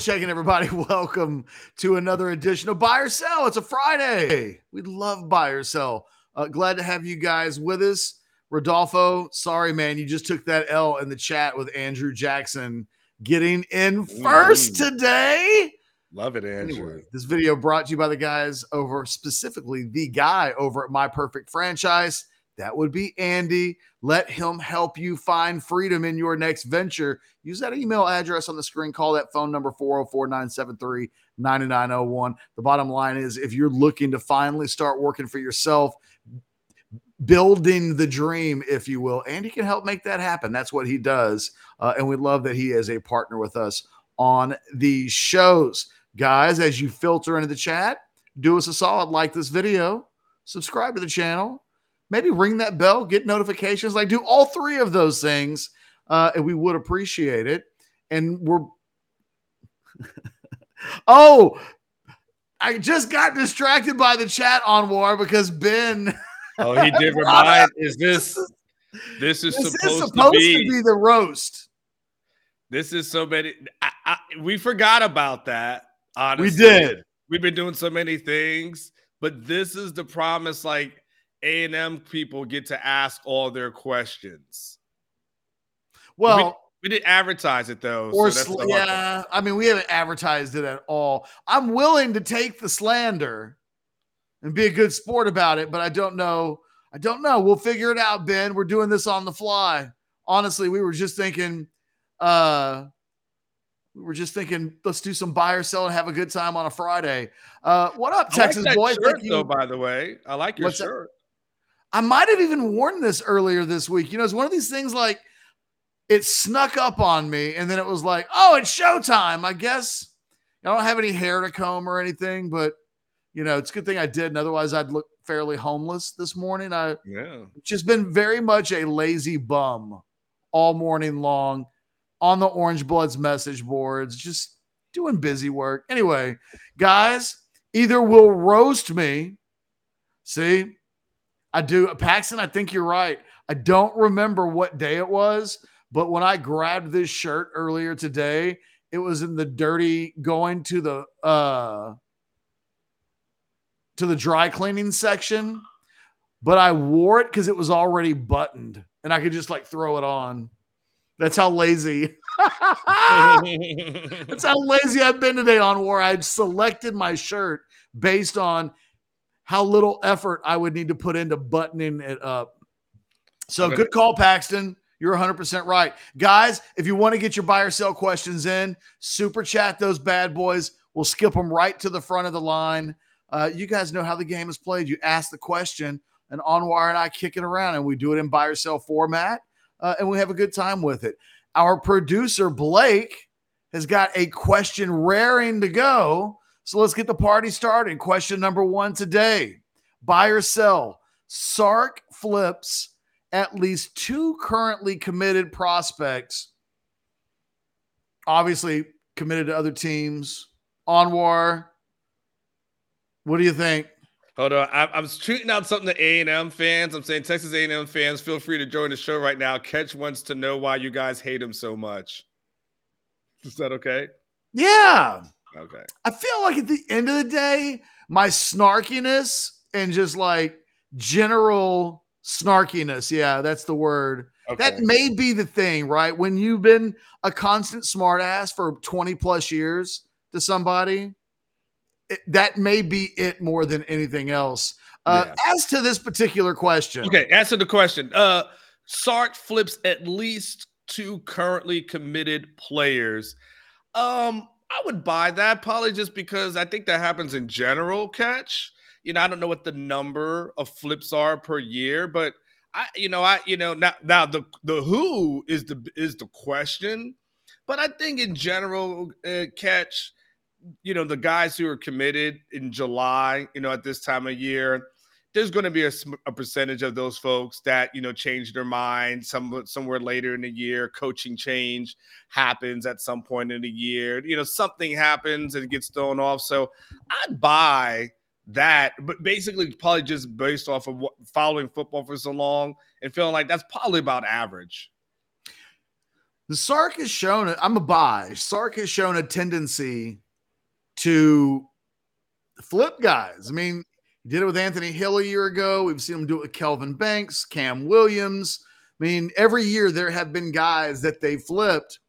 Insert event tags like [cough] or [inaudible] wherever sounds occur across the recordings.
shaking, everybody? [laughs] Welcome to another edition of Buy or Sell. It's a Friday. We love Buy or Sell. Uh, glad to have you guys with us. Rodolfo, sorry, man, you just took that L in the chat with Andrew Jackson getting in 1st today. Love it, Andrew. Anyway, this video brought to you by the guys over, specifically the guy over at My Perfect Franchise. That would be Andy. Let him help you find freedom in your next venture. Use that email address on the screen. Call that phone number 404 973 9901. The bottom line is if you're looking to finally start working for yourself, building the dream, if you will, Andy can help make that happen. That's what he does. Uh, and we love that he is a partner with us on these shows. Guys, as you filter into the chat, do us a solid, like this video, subscribe to the channel, maybe ring that bell, get notifications, like do all three of those things, uh, and we would appreciate it. And we're, [laughs] oh, I just got distracted by the chat Anwar because Ben. oh, he did [laughs] remind. Is this? This is this supposed, is supposed to, be, to be the roast. This is so many. I, I, we forgot about that. Honestly. We did. We've been doing so many things, but this is the promise. Like A and M people get to ask all their questions. Well, we, we didn't advertise it though. or so that's yeah, I mean, we haven't advertised it at all. I'm willing to take the slander and be a good sport about it, but I don't know. I don't know. We'll figure it out, Ben. We're doing this on the fly. Honestly, we were just thinking, uh, we were just thinking, let's do some buy or sell and have a good time on a Friday. Uh, what up, I like Texas that boy? shirt, Thank you. though, by the way, I like your shirt. I might have even worn this earlier this week. You know, it's one of these things like it snuck up on me, and then it was like, oh, it's showtime. I guess I don't have any hair to comb or anything, but you know, it's a good thing I did. And otherwise, I'd look fairly homeless this morning. I Yeah. just been very much a lazy bum all morning long on the Orange Bloods message boards, just doing busy work. Anyway, guys, either will roast me. See, I do. Paxton, I think you're right. I don't remember what day it was, but when I grabbed this shirt earlier today, it was in the dirty going to the uh to the dry cleaning section, but I wore it because it was already buttoned and I could just like throw it on. That's how lazy. [laughs] [laughs] That's how lazy I've been today Anwar. I've selected my shirt based on how little effort I would need to put into buttoning it up. So Okay. good call, Paxton. You're 100% right. Guys, if you want to get your buy or sell questions in, super chat those bad boys. We'll skip them right to the front of the line. Uh, you guys know how the game is played. You ask the question, and Anwar and I kick it around, and we do it in buy or sell format, uh, and we have a good time with it. Our producer, Blake, has got a question raring to go. So let's get the party started. Question number one today buy or sell. Sark flips at least two currently committed prospects, obviously committed to other teams. Anwar, what do you think? Hold on, I, I'm tweeting out something to A and M fans. I'm saying Texas A and M fans, feel free to join the show right now. Catch wants to know why you guys hate him so much. Is that okay? Yeah. Okay. I feel like at the end of the day, my snarkiness and just like general snarkiness, yeah, that's the word. Okay. That may be the thing, right? When you've been a constant smartass for 20 plus years to somebody, it, that may be it more than anything else. Uh, Yeah. As to this particular question, Okay, answer the question. Uh Sark flips at least two currently committed players. Um, I would buy that probably just because I think that happens in general, catch. You know, I don't know what the number of flips are per year, but I you know, I you know, now now the the who is the is the question. But I think in general, uh, catch, you know, the guys who are committed in July, you know, at this time of year, there's going to be a, a percentage of those folks that you know change their mind some uh, somewhere later in the year coaching change happens at some point in the year you know something happens and it gets thrown off so i'd buy that but basically probably just based off of what, following football for so long and feeling like that's probably about average The Sark has shown I'm a buy. Sark has shown a tendency to flip guys. I mean, he did it with Anthony Hill a year ago. We've seen him do it with Kelvin Banks, Cam Williams. I mean, every year there have been guys that they flipped.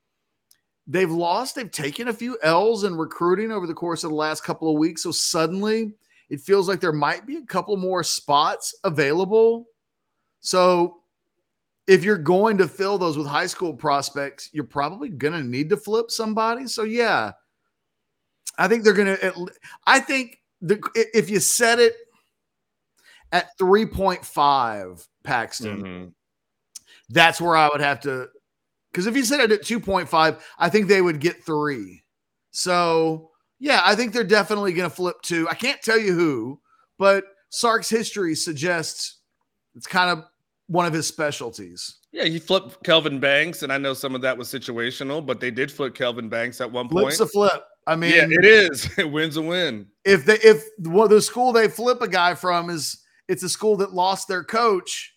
They've lost, they've taken a few L's in recruiting over the course of the last couple of weeks. So suddenly it feels like there might be a couple more spots available. So if you're going to fill those with high school prospects, you're probably going to need to flip somebody. So yeah, I think they're going to. I think the, if you set it at 3.5 Paxton, mm-hmm. that's where I would have to. Because if you set it at 2.5, I think they would get three. So yeah, I think they're definitely going to flip two. I can't tell you who, but Sark's history suggests it's kind of one of his specialties. Yeah, he flipped Kelvin Banks, and I know some of that was situational, but they did flip Kelvin Banks at one point. Flip's a flip. I mean, yeah, it is. [laughs] It wins a win. If they if well, the school they flip a guy from is it's a school that lost their coach,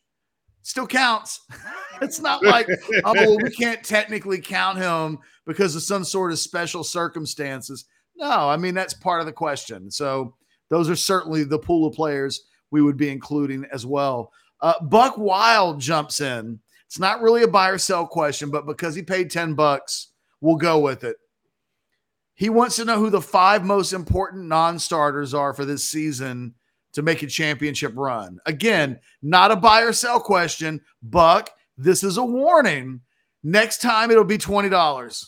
still counts. [laughs] it's not like [laughs] oh well, we can't technically count him because of some sort of special circumstances. No, I mean that's part of the question. So those are certainly the pool of players we would be including as well. Uh, Buck Wild jumps in. It's not really a buy or sell question, but because he paid 10 bucks, we'll go with it. He wants to know who the five most important non starters are for this season to make a championship run. Again, not a buy or sell question. Buck, this is a warning. Next time it'll be $20.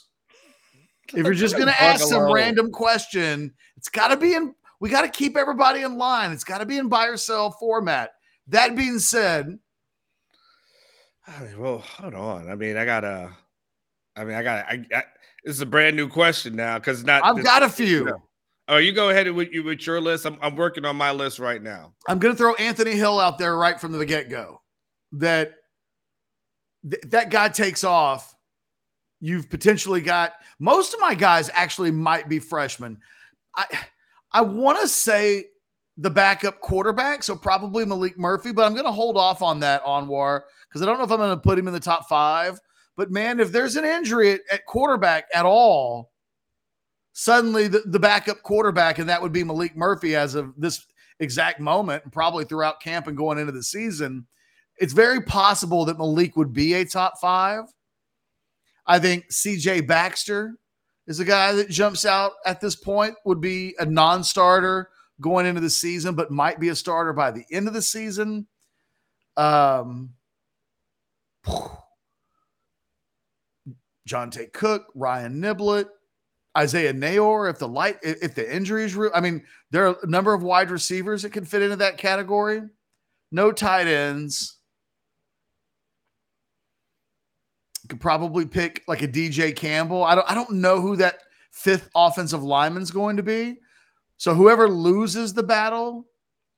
If you're just going [laughs] to ask some random question, it's got to be in, we got to keep everybody in line. It's got to be in buy or sell format. That being said, well, hold on. I mean, I gotta. I mean, I got. I, I this is a brand new question now because not. I've this, got a few. You know. Oh, you go ahead with you with your list. I'm, I'm working on my list right now. I'm going to throw Anthony Hill out there right from the get go. That th- that guy takes off. You've potentially got most of my guys actually might be freshmen. I I want to say the backup quarterback, so probably Maalik Murphy, but I'm going to hold off on that Anwar because I don't know if I'm going to put him in the top five. But man, if there's an injury at, at quarterback at all, suddenly the, the backup quarterback, and that would be Maalik Murphy as of this exact moment, and probably throughout camp and going into the season, it's very possible that Maalik would be a top five. I think CJ Baxter is a guy that jumps out at this point, would be a non starter going into the season, but might be a starter by the end of the season. Um, Johntay Cook, Ryan Niblett, Isaiah Neyor. If the light, if the injury is real, I mean, there are a number of wide receivers that can fit into that category. No tight ends. Could probably pick like a DJ Campbell. I don't. I don't know who that fifth offensive lineman is going to be. So whoever loses the battle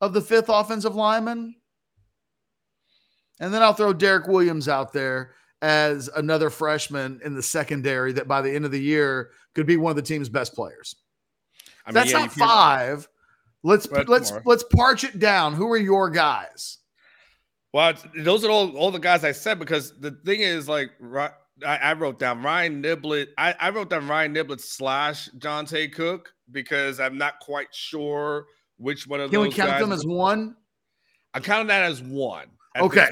of the fifth offensive lineman, and then I'll throw Derek Williams out there as another freshman in the secondary that by the end of the year could be one of the team's best players. I mean, That's yeah, not five. Let's let's let's parch it down. Who are your guys? Well, those are all all the guys I said because the thing is like I, I wrote down Ryan Niblett. I, I wrote down Ryan Niblett slash Johntay Cook because I'm not quite sure which one of Can those. Can we count them as one? I'm counting that as one. okay.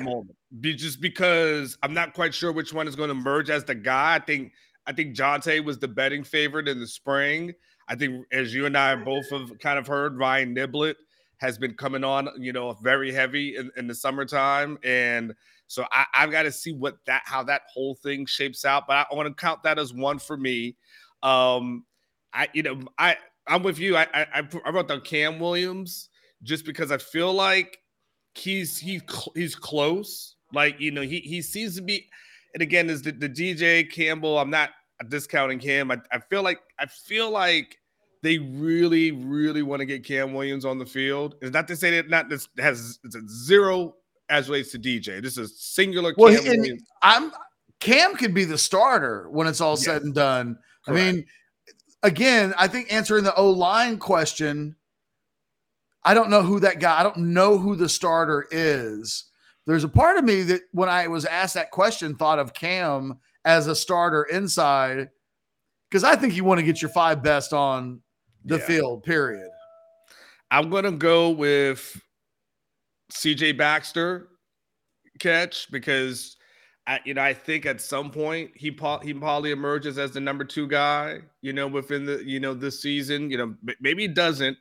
Be, just because I'm not quite sure which one is going to merge as the guy. I think I think Johntay was the betting favorite in the spring. I think as you and I both have kind of heard, Ryan Niblett has been coming on, you know, very heavy in, in the summertime. And so I, have got to see what that how that whole thing shapes out. But I, want to count that as one for me. Um, I you know I I'm with you. I I, I wrote down Cam Williams just because I feel like he's he's he's close. Like you know he he seems to be, and again is the, the DJ Campbell. I'm not discounting him. I, I feel like I feel like they really really want to get Cam Williams on the field. It's not to say that not this has it's a zero as relates to DJ. This is singular. Well, I'm Cam could be the starter when it's all yes. said and done. Correct. I mean, again, I think answering the O line question, I don't know who that guy, I don't know who the starter is. There's a part of me that when I was asked that question thought of Cam as a starter inside because I think you want to get your five best on the Yeah. field, period. I'm gonna go with CJ Baxter catch because I, you know, I think at some point he he probably emerges as the number two guy. You know, within the you know this season. You know, maybe he doesn't,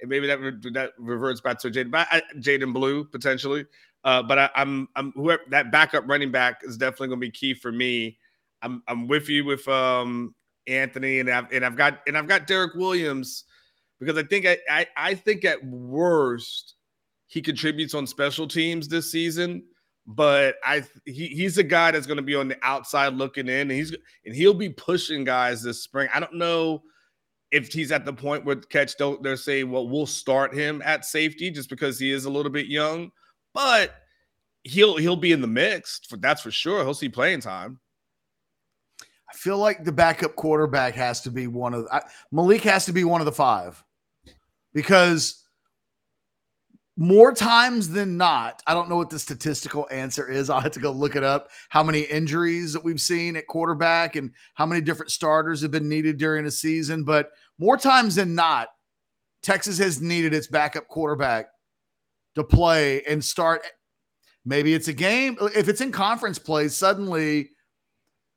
and maybe that that reverts back to Jaydon, Jaydon Blue potentially. Uh, but I, I'm I'm whoever that backup running back is definitely going to be key for me. I'm I'm with you with um Anthony, and I've and I've got and I've got Derek Williams because I think I, I I think at worst he contributes on special teams this season, but I he, he's a guy that's going to be on the outside looking in, and he's and he'll be pushing guys this spring. I don't know if he's at the point where catch don't they're saying well we'll start him at safety just because he is a little bit young, but he'll he'll be in the mix for that's for sure. He'll see playing time. I feel like the backup quarterback has to be one of I, Maalik has to be one of the five because more times than not, I don't know what the statistical answer is. I'll have to go look it up. How many injuries that we've seen at quarterback and how many different starters have been needed during a season, but more times than not, Texas has needed its backup quarterback to play and start. Maybe it's a game. If it's in conference play, suddenly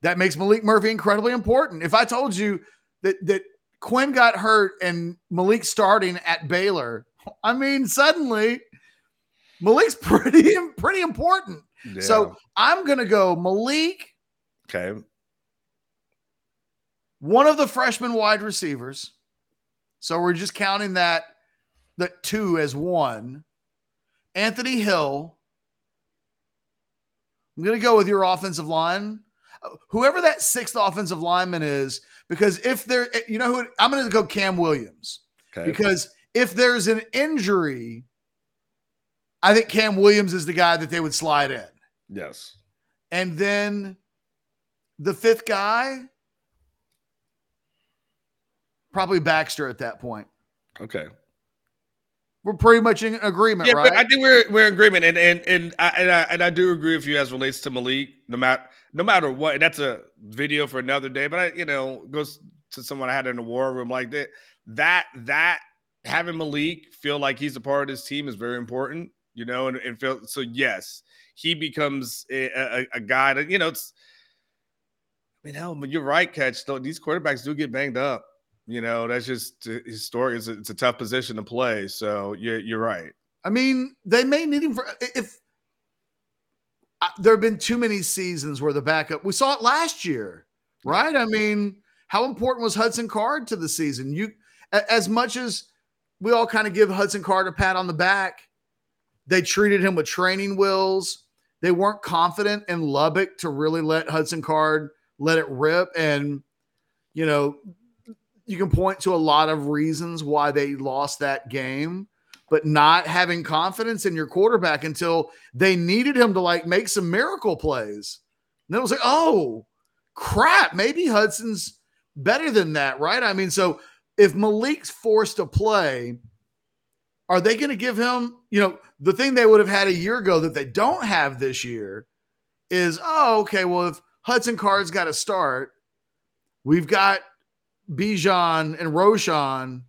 that makes Maalik Murphy incredibly important. If I told you that that Quinn got hurt and Maalik starting at Baylor, I mean, suddenly Maalik's [laughs] pretty pretty important. So I'm gonna go Maalik, okay, one of the freshman wide receivers. So we're just counting that that two as one. Anthony Hill. I'm gonna go with your offensive line. Whoever that sixth offensive lineman is, because if there, you know who I'm gonna go Cam Williams. okay, Because if there's an injury, I think Cam Williams is the guy that they would slide in. yes, And then the fifth guy, probably Baxter at that point. okay. We're pretty much in agreement, Yeah, right? but I think we're we're in agreement, and and and I, and I and I do agree with you as relates to Maalik. No matter no matter what, and that's a video for another day. But I, you know, goes to someone I had in the war room like that. That that having Maalik feel like he's a part of this team is very important. You know, and, and feel so. Yes, he becomes a, a, a guy that you know. It's. I mean, hell, you're right, catch. Though these quarterbacks do get banged up. You know, that's just historic. It's a, it's a tough position to play. So you're you're right. I mean, they may need him for if uh, there have been too many seasons where the backup. We saw it last year, right? I mean, how important was Hudson Card to the season? You, as much as we all kind of give Hudson Card a pat on the back, they treated him with training wheels. They weren't confident in Lubbock to really let Hudson Card let it rip, and you know, you can point to a lot of reasons why they lost that game but not having confidence in your quarterback until they needed him to like make some miracle plays. And then it was like, oh crap, maybe Hudson's better than that, right? I mean, so if Maalik's forced to play, are they going to give him, you know, the thing they would have had a year ago that they don't have this year is, oh, okay, well, if Hudson Card's got to start, we've got Bijan and Roschon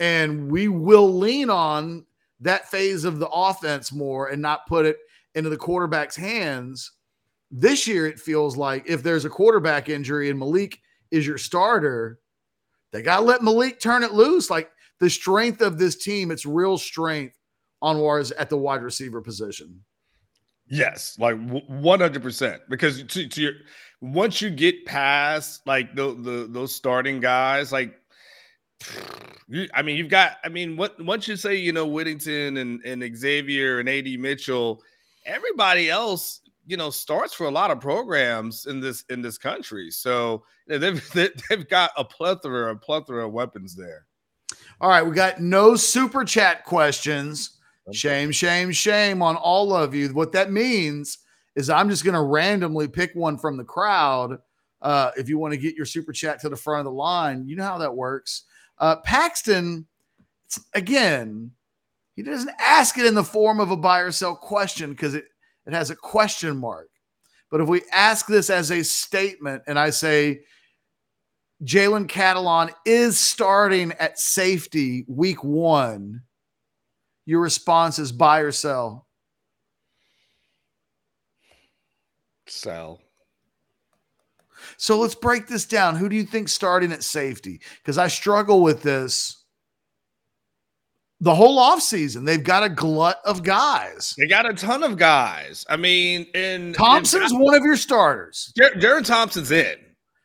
and we will lean on that phase of the offense more and not put it into the quarterback's hands. This year, it feels like if there's a quarterback injury and Maalik is your starter, they got to let Maalik turn it loose. Like the strength of this team, it's real strength on Wars at the wide receiver position. Yes, like one hundred percent. Because to, to your once you get past like the, the those starting guys, like you, I mean, you've got. I mean, what once you say you know Whittington and and Xavier and Ad Mitchell, everybody else you know starts for a lot of programs in this in this country. So you know, they've [laughs] they've got a plethora a plethora of weapons there. All right, we got no super chat questions. Shame, shame, shame on all of you. What that means is I'm just going to randomly pick one from the crowd. Uh, if you want to get your super chat to the front of the line, you know how that works. Uh, Paxton, again, he doesn't ask it in the form of a buy or sell question because it, it has a question mark. But if we ask this as a statement and I say Jalen Catalon is starting at safety week one, your response is buy or sell? Sell. So let's break this down. Who do you think starting at safety? Because I struggle with this the whole offseason. They've got a glut of guys. They got a ton of guys. I mean, and Thompson's one of your starters. Jerrin Thompson's in.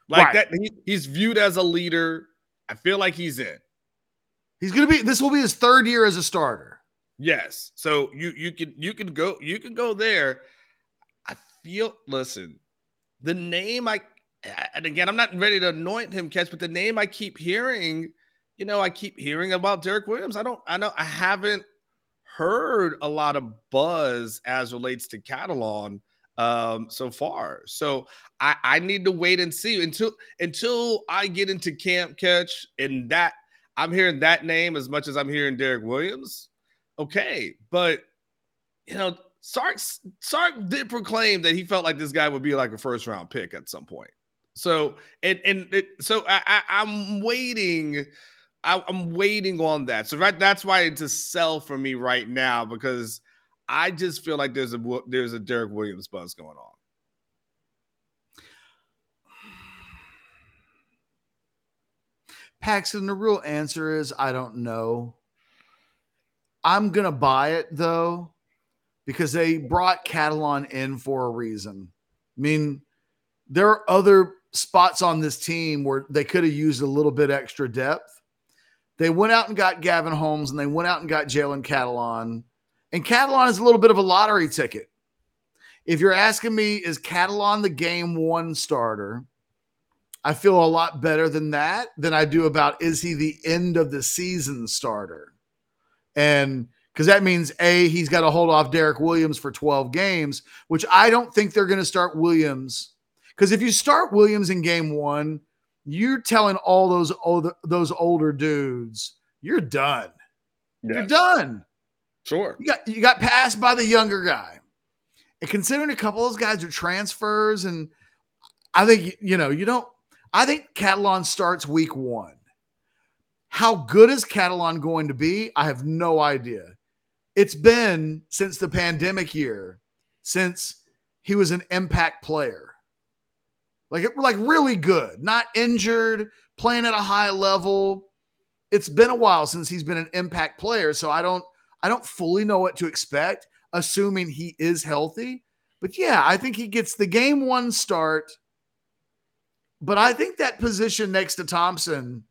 Like right. that, he, he's viewed as a leader. I feel like he's in. He's gonna be. This will be his third year as a starter. Yes. So you you can you can go you can go there. Feel. Listen, the name I and again I'm not ready to anoint him catch, but the name I keep hearing you know, I keep hearing about Derek Williams. I don't, I know I haven't heard a lot of buzz as relates to Catalon um so far. So I I need to wait and see until until I get into camp catch and that I'm hearing that name as much as I'm hearing Derek Williams. Okay, but you know, Sark Sark did proclaim that he felt like this guy would be like a first round pick at some point. So and and it, so I, I I'm waiting I, am waiting on that. So right, that's why it's a sell for me right now because I just feel like there's a there's a Derek Williams buzz going on. Paxton, the real answer is I don't know. I'm gonna buy it though, because they brought Catalon in for a reason. I mean, there are other spots on this team where they could have used a little bit extra depth. They went out and got Gavin Holmes and they went out and got Jalen Catalon. And Catalon is a little bit of a lottery ticket. If you're asking me, is Catalon the game one starter? I feel a lot better than that than I do about is he the end of the season starter? And because that means A, he's got to hold off Derek Williams for 12 games, which I don't think they're going to start Williams. Because if you start Williams in game one, you're telling all those older those older dudes you're done. You're done. Sure. You got you got passed by the younger guy. And considering a couple of those guys are transfers, and I think you know, you don't I think Catalon starts week one. How good is Catalon going to be? I have no idea. It's been since the pandemic year, since he was an impact player like like really good, not injured, playing at a high level. It's been a while since he's been an impact player, so I don't I don't fully know what to expect, assuming he is healthy. But yeah, I think he gets the game one start. But I think that position next to Thompson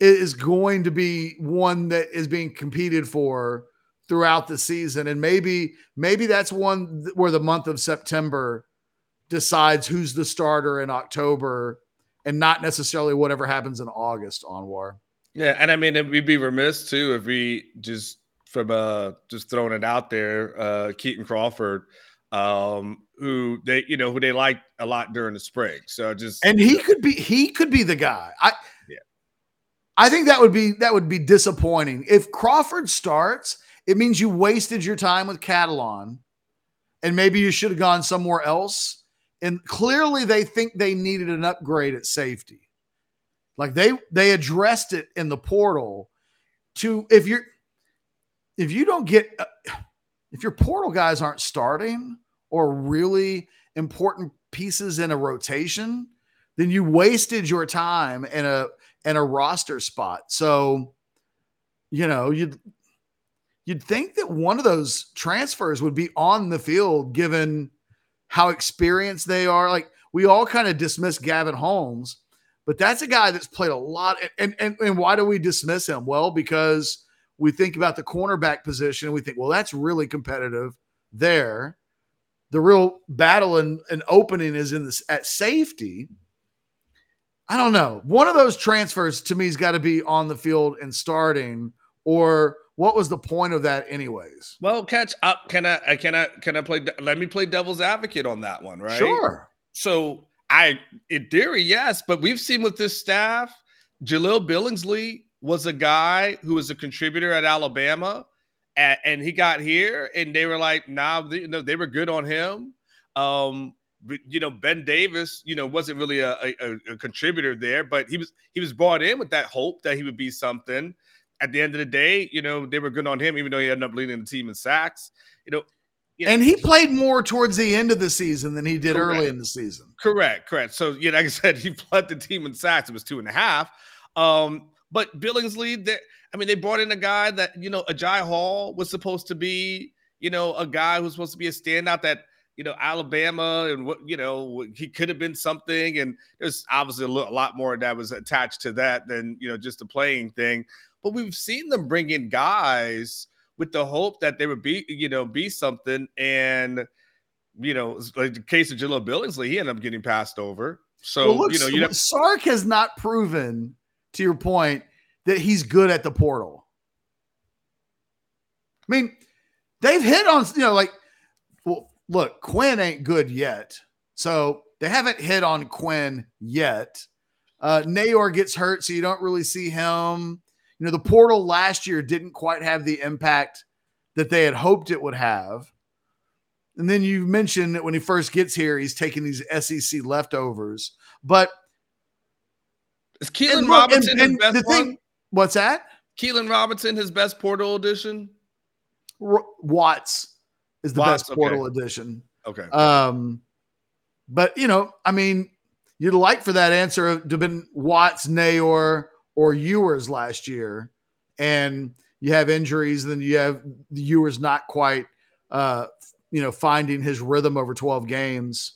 is going to be one that is being competed for throughout the season and maybe maybe that's one where the month of September decides who's the starter in October and not necessarily whatever happens in August Anwar. Yeah, and I mean we'd be remiss too if we just from uh just throwing it out there, uh Kitan Crawford, um, who they you know who they liked a lot during the spring. So just and he could be he could be the guy. I I think that would be that would be disappointing. If Crawford starts, it means you wasted your time with Catalon, and maybe you should have gone somewhere else and clearly they think they needed an upgrade at safety. Like they they addressed it in the portal to if you're if you don't get uh, if your portal guys aren't starting or really important pieces in a rotation, then you wasted your time in a in a roster spot. So, you know, you'd you'd think that one of those transfers would be on the field given how experienced they are. Like we all kind of dismiss Gavin Holmes, but that's a guy that's played a lot. And, and, and why do we dismiss him? Well, because we think about the cornerback position and we think, well, that's really competitive there. The real battle and, and opening is in this at safety. I don't know. One of those transfers to me has got to be on the field and starting, or what was the point of that anyways? Well catch up can i can i can i play let me play devil's advocate on that one right? Sure. So i in theory yes but we've seen with this staff Jahleel Billingsley was a guy who was a contributor at alabama and, and he got here and they were like nah they, they were good on him. Um, you know, Ben Davis, you know, wasn't really a, a, a, contributor there, but he was he was brought in with that hope that he would be something. At the end of the day, you know, they were good on him, even though he ended up leading the team in sacks. You know, you know, and he played more towards the end of the season than he did correct. early in the season. Correct, correct. So, you know, like I said, he led the team in sacks. It was two and a half. Um, but Billingsley, that I mean, they brought in a guy that, you know, Agiye Hall was supposed to be, you know, a guy who's supposed to be a standout that, you know, Alabama and what, you know, he could have been something. And there's obviously a, a lot more that was attached to that than, you know, just the playing thing. But we've seen them bring in guys with the hope that they would be, you know, be something. And, you know, like the case of Jahleel Billingsley, he ended up getting passed over. So, well, look, you know, you know, Sark has not proven, to your point, that he's good at the portal. I mean, they've hit on, you know, like, look, Quinn ain't good yet. So they haven't hit on Quinn yet. Uh, Neyor gets hurt, so you don't really see him. You know, the portal last year didn't quite have the impact that they had hoped it would have. And then you mentioned that when he first gets here, he's taking these SEC leftovers. But is Keilan Robinson and, and the thing, one? What's that? Keilan Robinson, his best portal edition. R- Watts is the Watts, best portal okay. edition. Okay. Um, but you know, I mean, you'd like for that answer to have been Watts, Neyor, or Ewers last year, and you have injuries, then you have the Ewers not quite, uh, you know, finding his rhythm over twelve games.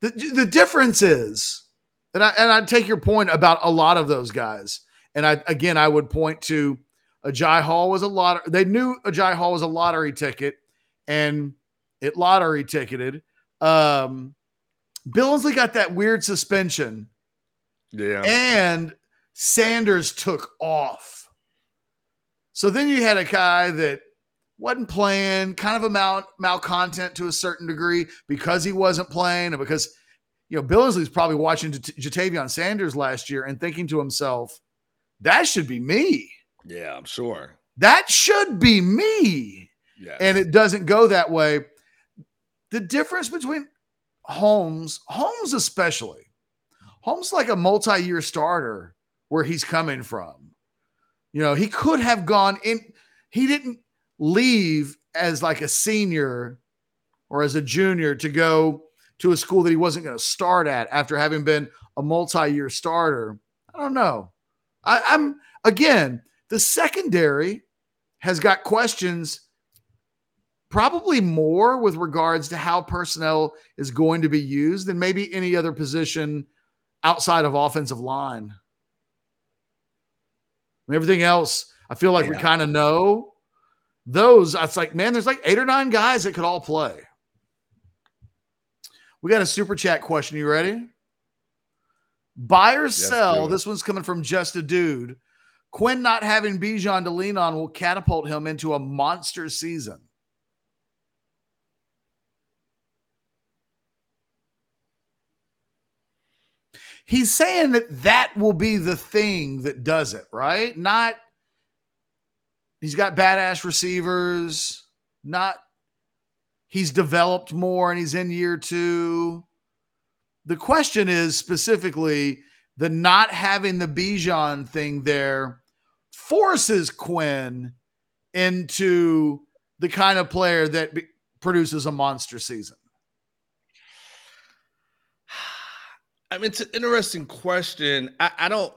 The the difference is, and I and I take your point about a lot of those guys. And I again, I would point to Agiye Hall was a lot. They knew Agiye Hall was a lottery ticket, and it lottery ticketed. Um, Billingsley got that weird suspension. Yeah. And Sanders took off. So then you had a guy that wasn't playing, kind of a mal malcontent to a certain degree because he wasn't playing, and because you know Billingsley's probably watching J- Ja'Tavion Sanders last year and thinking to himself, that should be me. Yeah, I'm sure. That should be me. And it doesn't go that way. The difference between Holmes, Holmes especially, Holmes like a multi-year starter where he's coming from. You know, he could have gone in, he didn't leave as like a senior or as a junior to go to a school that he wasn't going to start at after having been a multi-year starter. I don't know. I, I'm again, the secondary has got questions probably more with regards to how personnel is going to be used than maybe any other position outside of offensive line. And everything else, I feel like yeah. we kind of know those. It's like, man, there's like eight or nine guys that could all play. We got a super chat question. You ready? Buy or sell. Yes, this one's coming from just a dude. Quinn not having Bijan to lean on will catapult him into a monster season. He's saying that that will be the thing that does it, right? Not he's got badass receivers, not he's developed more and he's in year 2 the question is specifically the not having the Bijan thing there forces Quinn into the kind of player that produces a monster season. I mean, it's an interesting question. I, I don't,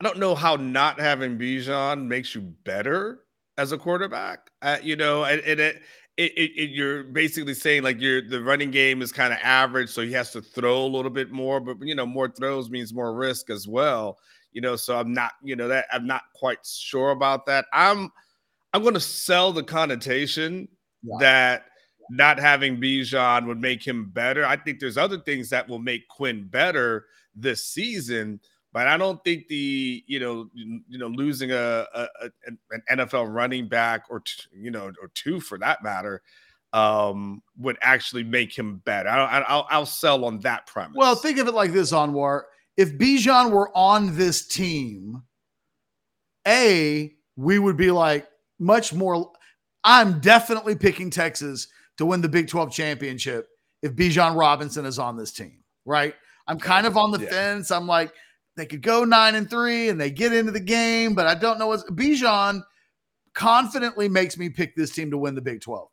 I don't know how not having Bijan makes you better as a quarterback. Uh, you know, and, and it, it, it, it, you're basically saying like your the running game is kind of average, so he has to throw a little bit more. But you know, more throws means more risk as well. You know, so I'm not, you know, that I'm not quite sure about that. I'm I'm going to sell the connotation yeah. that not having Bijan would make him better. I think there's other things that will make Quinn better this season. But I don't think the you know you know losing a, a, a an NFL running back or t- you know or two for that matter um, would actually make him better. I, will I'll sell on that premise. Well, think of it like this, Anwar. If Bijan were on this team, a we would be like much more. I'm definitely picking Texas to win the Big 12 championship if Bijan Robinson is on this team, right? I'm kind of on the Yeah. fence. I'm like, they could go nine and three and they get into the game, but I don't know what Bijan confidently makes me pick this team to win the Big 12.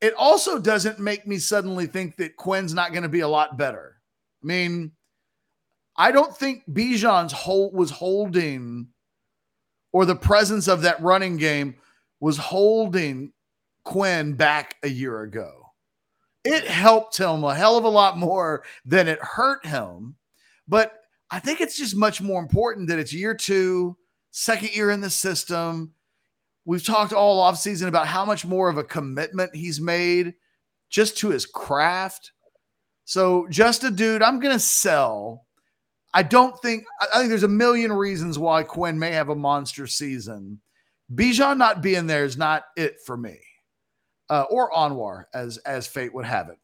It also doesn't make me suddenly think that Quinn's not going to be a lot better. I mean, I don't think Bijan's hold was holding or the presence of that running game was holding Quinn back a year ago. It helped him a hell of a lot more than it hurt him. But I think it's just much more important that it's year two, second year in the system. We've talked all offseason about how much more of a commitment he's made just to his craft. So, just a dude, I'm going to sell. I don't think, I I think there's a million reasons why Quinn may have a monster season. Bijan not being there is not it for me, uh, or Anwar, as as fate would have it.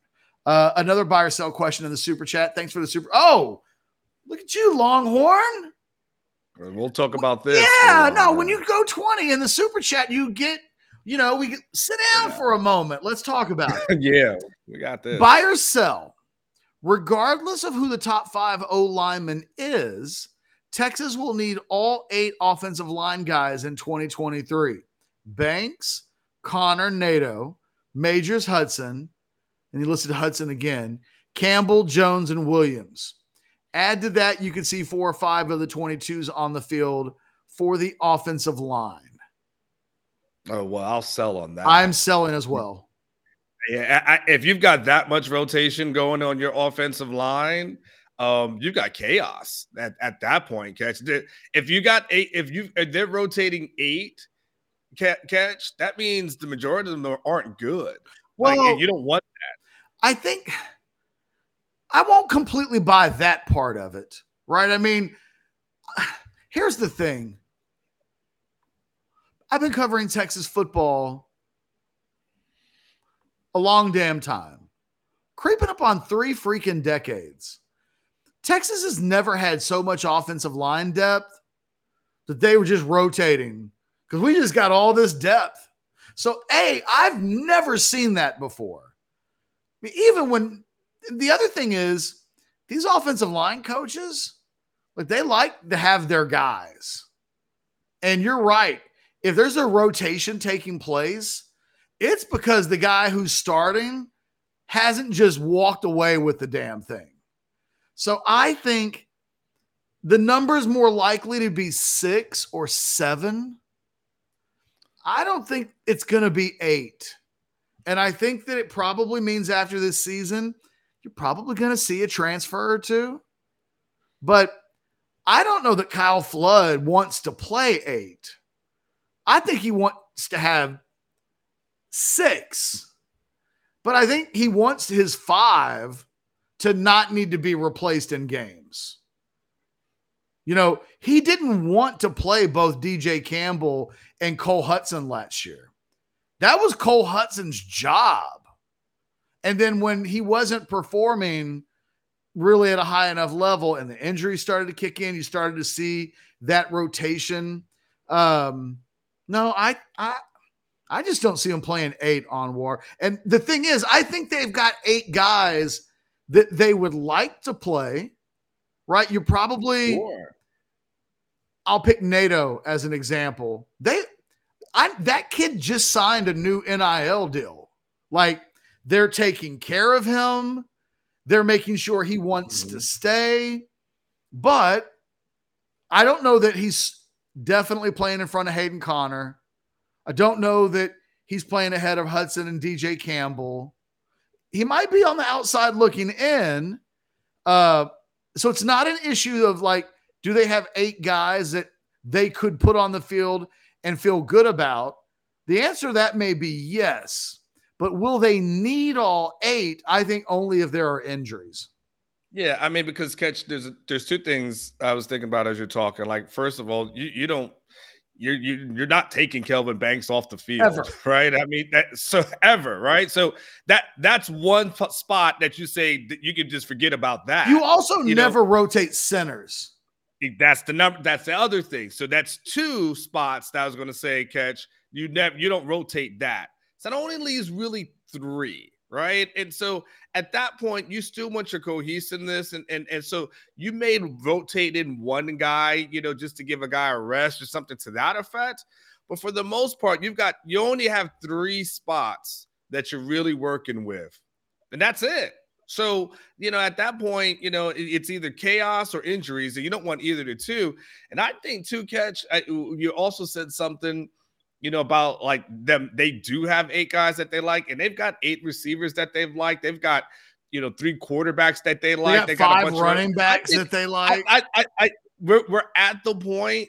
Uh, another buy or sell question in the super chat. Thanks for the super. Oh, look at you, Longhorn. We'll talk about this. Yeah, no, when you go 20 in the super chat, you get, you know, we get, sit down Yeah. for a moment. Let's talk about [laughs] it. yeah, we got this. Buy or sell, regardless of who the top five O lineman is, Texas will need all eight offensive line guys in 2023. Banks, Conner, Neto, Majors, Hudson, and he listed Hudson again, Campbell, Jones, and Williams. Add to that, you can see four or five of the 22s on the field for the offensive line. oh well, I'll sell on that. I'm selling as well. Yeah, I, if you've got that much rotation going on your offensive line, um, you've got chaos at, at that point. Catch if you got eight, if you if they're rotating eight, catch that means the majority of them aren't good. Like, Well, and you don't want that. I think I won't completely buy that part of it, right? I mean, [sighs] here's the thing I've been covering Texas football a long damn time, creeping up on three freaking decades. Texas has never had so much offensive line depth that they were just rotating because we just got all this depth. So, A, I've never seen that before. I mean, even when the other thing is these offensive line coaches, like they like to have their guys. And you're right. If there's a rotation taking place, it's because the guy who's starting hasn't just walked away with the damn thing. So I think the number is more likely to be six or seven. I don't think it's going to be eight. And I think that it probably means after this season, you're probably going to see a transfer or two. But I don't know that Kyle Flood wants to play eight. I think he wants to have six. But I think he wants his five to not need to be replaced in games. You know, he didn't want to play both DJ Campbell and Cole Hudson last year. That was Cole Hudson's job. And then when he wasn't performing really at a high enough level and the injuries started to kick in, you started to see that rotation. Um, no, I I I just don't see him playing eight Anwar. And the thing is, I think they've got eight guys that they would like to play. Right? You're probably Sure. I'll pick Neto as an example. They, I that kid just signed a new NIL deal. Like they're taking care of him. They're making sure he wants to Mhm. stay. But I don't know that he's definitely playing in front of Hayden Conner. I don't know that he's playing ahead of Hudson and DJ Campbell. He might be on the outside looking in. Uh, so it's not an issue of like, do they have eight guys that they could put on the field and feel good about? The answer to that may be yes. But will they need all eight? I think only if there are injuries. Yeah, I mean, because catch there's there's two things I was thinking about as you're talking. Like, first of all, you you don't you're you, you're not taking Kelvin Banks off the field, Ever. [laughs] right? I mean, that so ever, right? So that that's one spot that you say that you can just forget about that. You also You know- never rotate centers. that's the number. That's the other thing. So that's two spots that I was going to say. Catch you never you don't rotate that. So that only leaves really three. Right? And so at that point, you still want your cohesiveness, and and and so you may rotate in one guy, you know, just to give a guy a rest or something to that effect. But for the most part, you've got you only have three spots that you're really working with, and that's it. So, you know, at that point, you know, it's either chaos or injuries, and you don't want either the two. And I think two catch, I, you also said something, you know, about like them. They do have eight guys that they like, and they've got eight receivers that they've liked. They've got, you know, three quarterbacks that they like. They got, they got five running backs think, that they like. I, I, I, we're, we're at the point,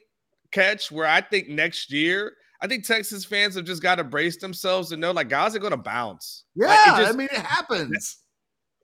catch, where I think next year, I think Texas fans have just got to brace themselves and know like guys are going to bounce. Yeah, like, just, I mean, it happens.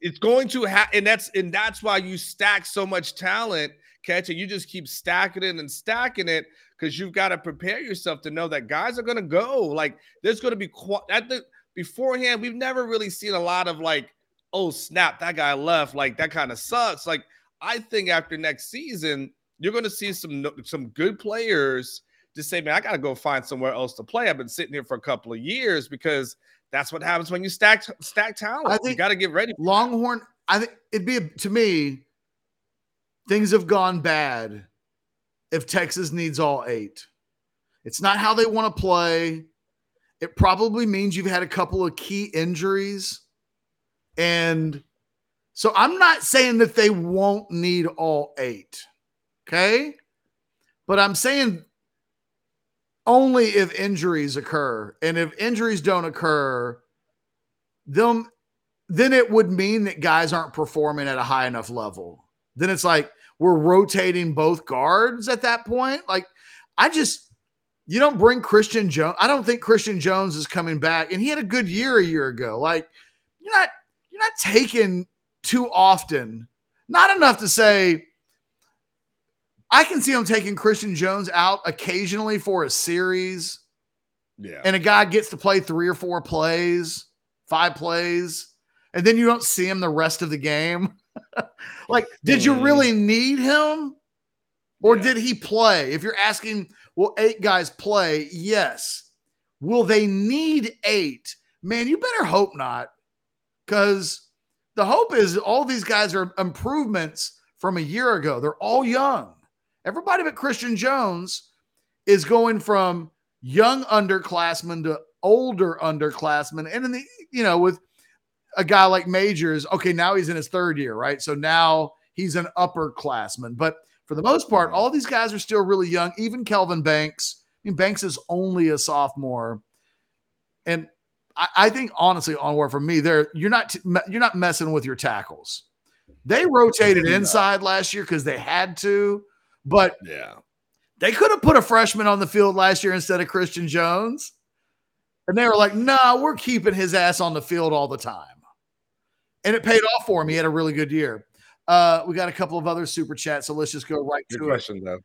It's going to happen, and that's and that's why you stack so much talent, catch it. You just keep stacking it and stacking it because you've got to prepare yourself to know that guys are going to go. Like there's going to be at the beforehand. We've never really seen a lot of like, oh snap, that guy left. Like that kind of sucks. Like I think after next season, you're going to see some some good players just say, man, I got to go find somewhere else to play. I've been sitting here for a couple of years because that's what happens when you stack stack talent. I think you got to get ready. Longhorn. I think it'd be to me. Things have gone bad if Texas needs all eight. It's not how they want to play. It probably means you've had a couple of key injuries. And so I'm not saying that they won't need all eight. Okay. But I'm saying only if injuries occur. And if injuries don't occur, them then it would mean that guys aren't performing at a high enough level. Then it's like we're rotating both guards at that point. Like I just you don't bring Christian Jones. I don't think Christian Jones is coming back and he had a good year a year ago. Like you're not you're not taking too often. Not enough to say I can see him taking Christian Jones out occasionally for a series. Yeah. And a guy gets to play three or four plays, five plays, and then you don't see him the rest of the game. [laughs] [laughs] like, did you really need him? Or yeah. did he play? If you're asking, will eight guys play? Yes. Will they need eight? Man, you better hope not. Because the hope is all these guys are improvements from a year ago. They're all young. Everybody but Christian Jones is going from young underclassmen to older underclassmen. And in the, you know, with a guy like Majors, okay, now he's in his third year, right? So now he's an upperclassman. But for the most part, all these guys are still really young. Even Kelvin Banks. I mean, Banks is only a sophomore. And I, I think honestly, onward from me, there you're not you're not messing with your tackles. They rotated inside last year because they had to. But yeah, they could have put a freshman on the field last year instead of Christian Jones. And they were like, no, nah, we're keeping his ass on the field all the time. And it paid off for him. He had a really good year. Uh, we got a couple of other super chats, so let's just go right good to question, it. though.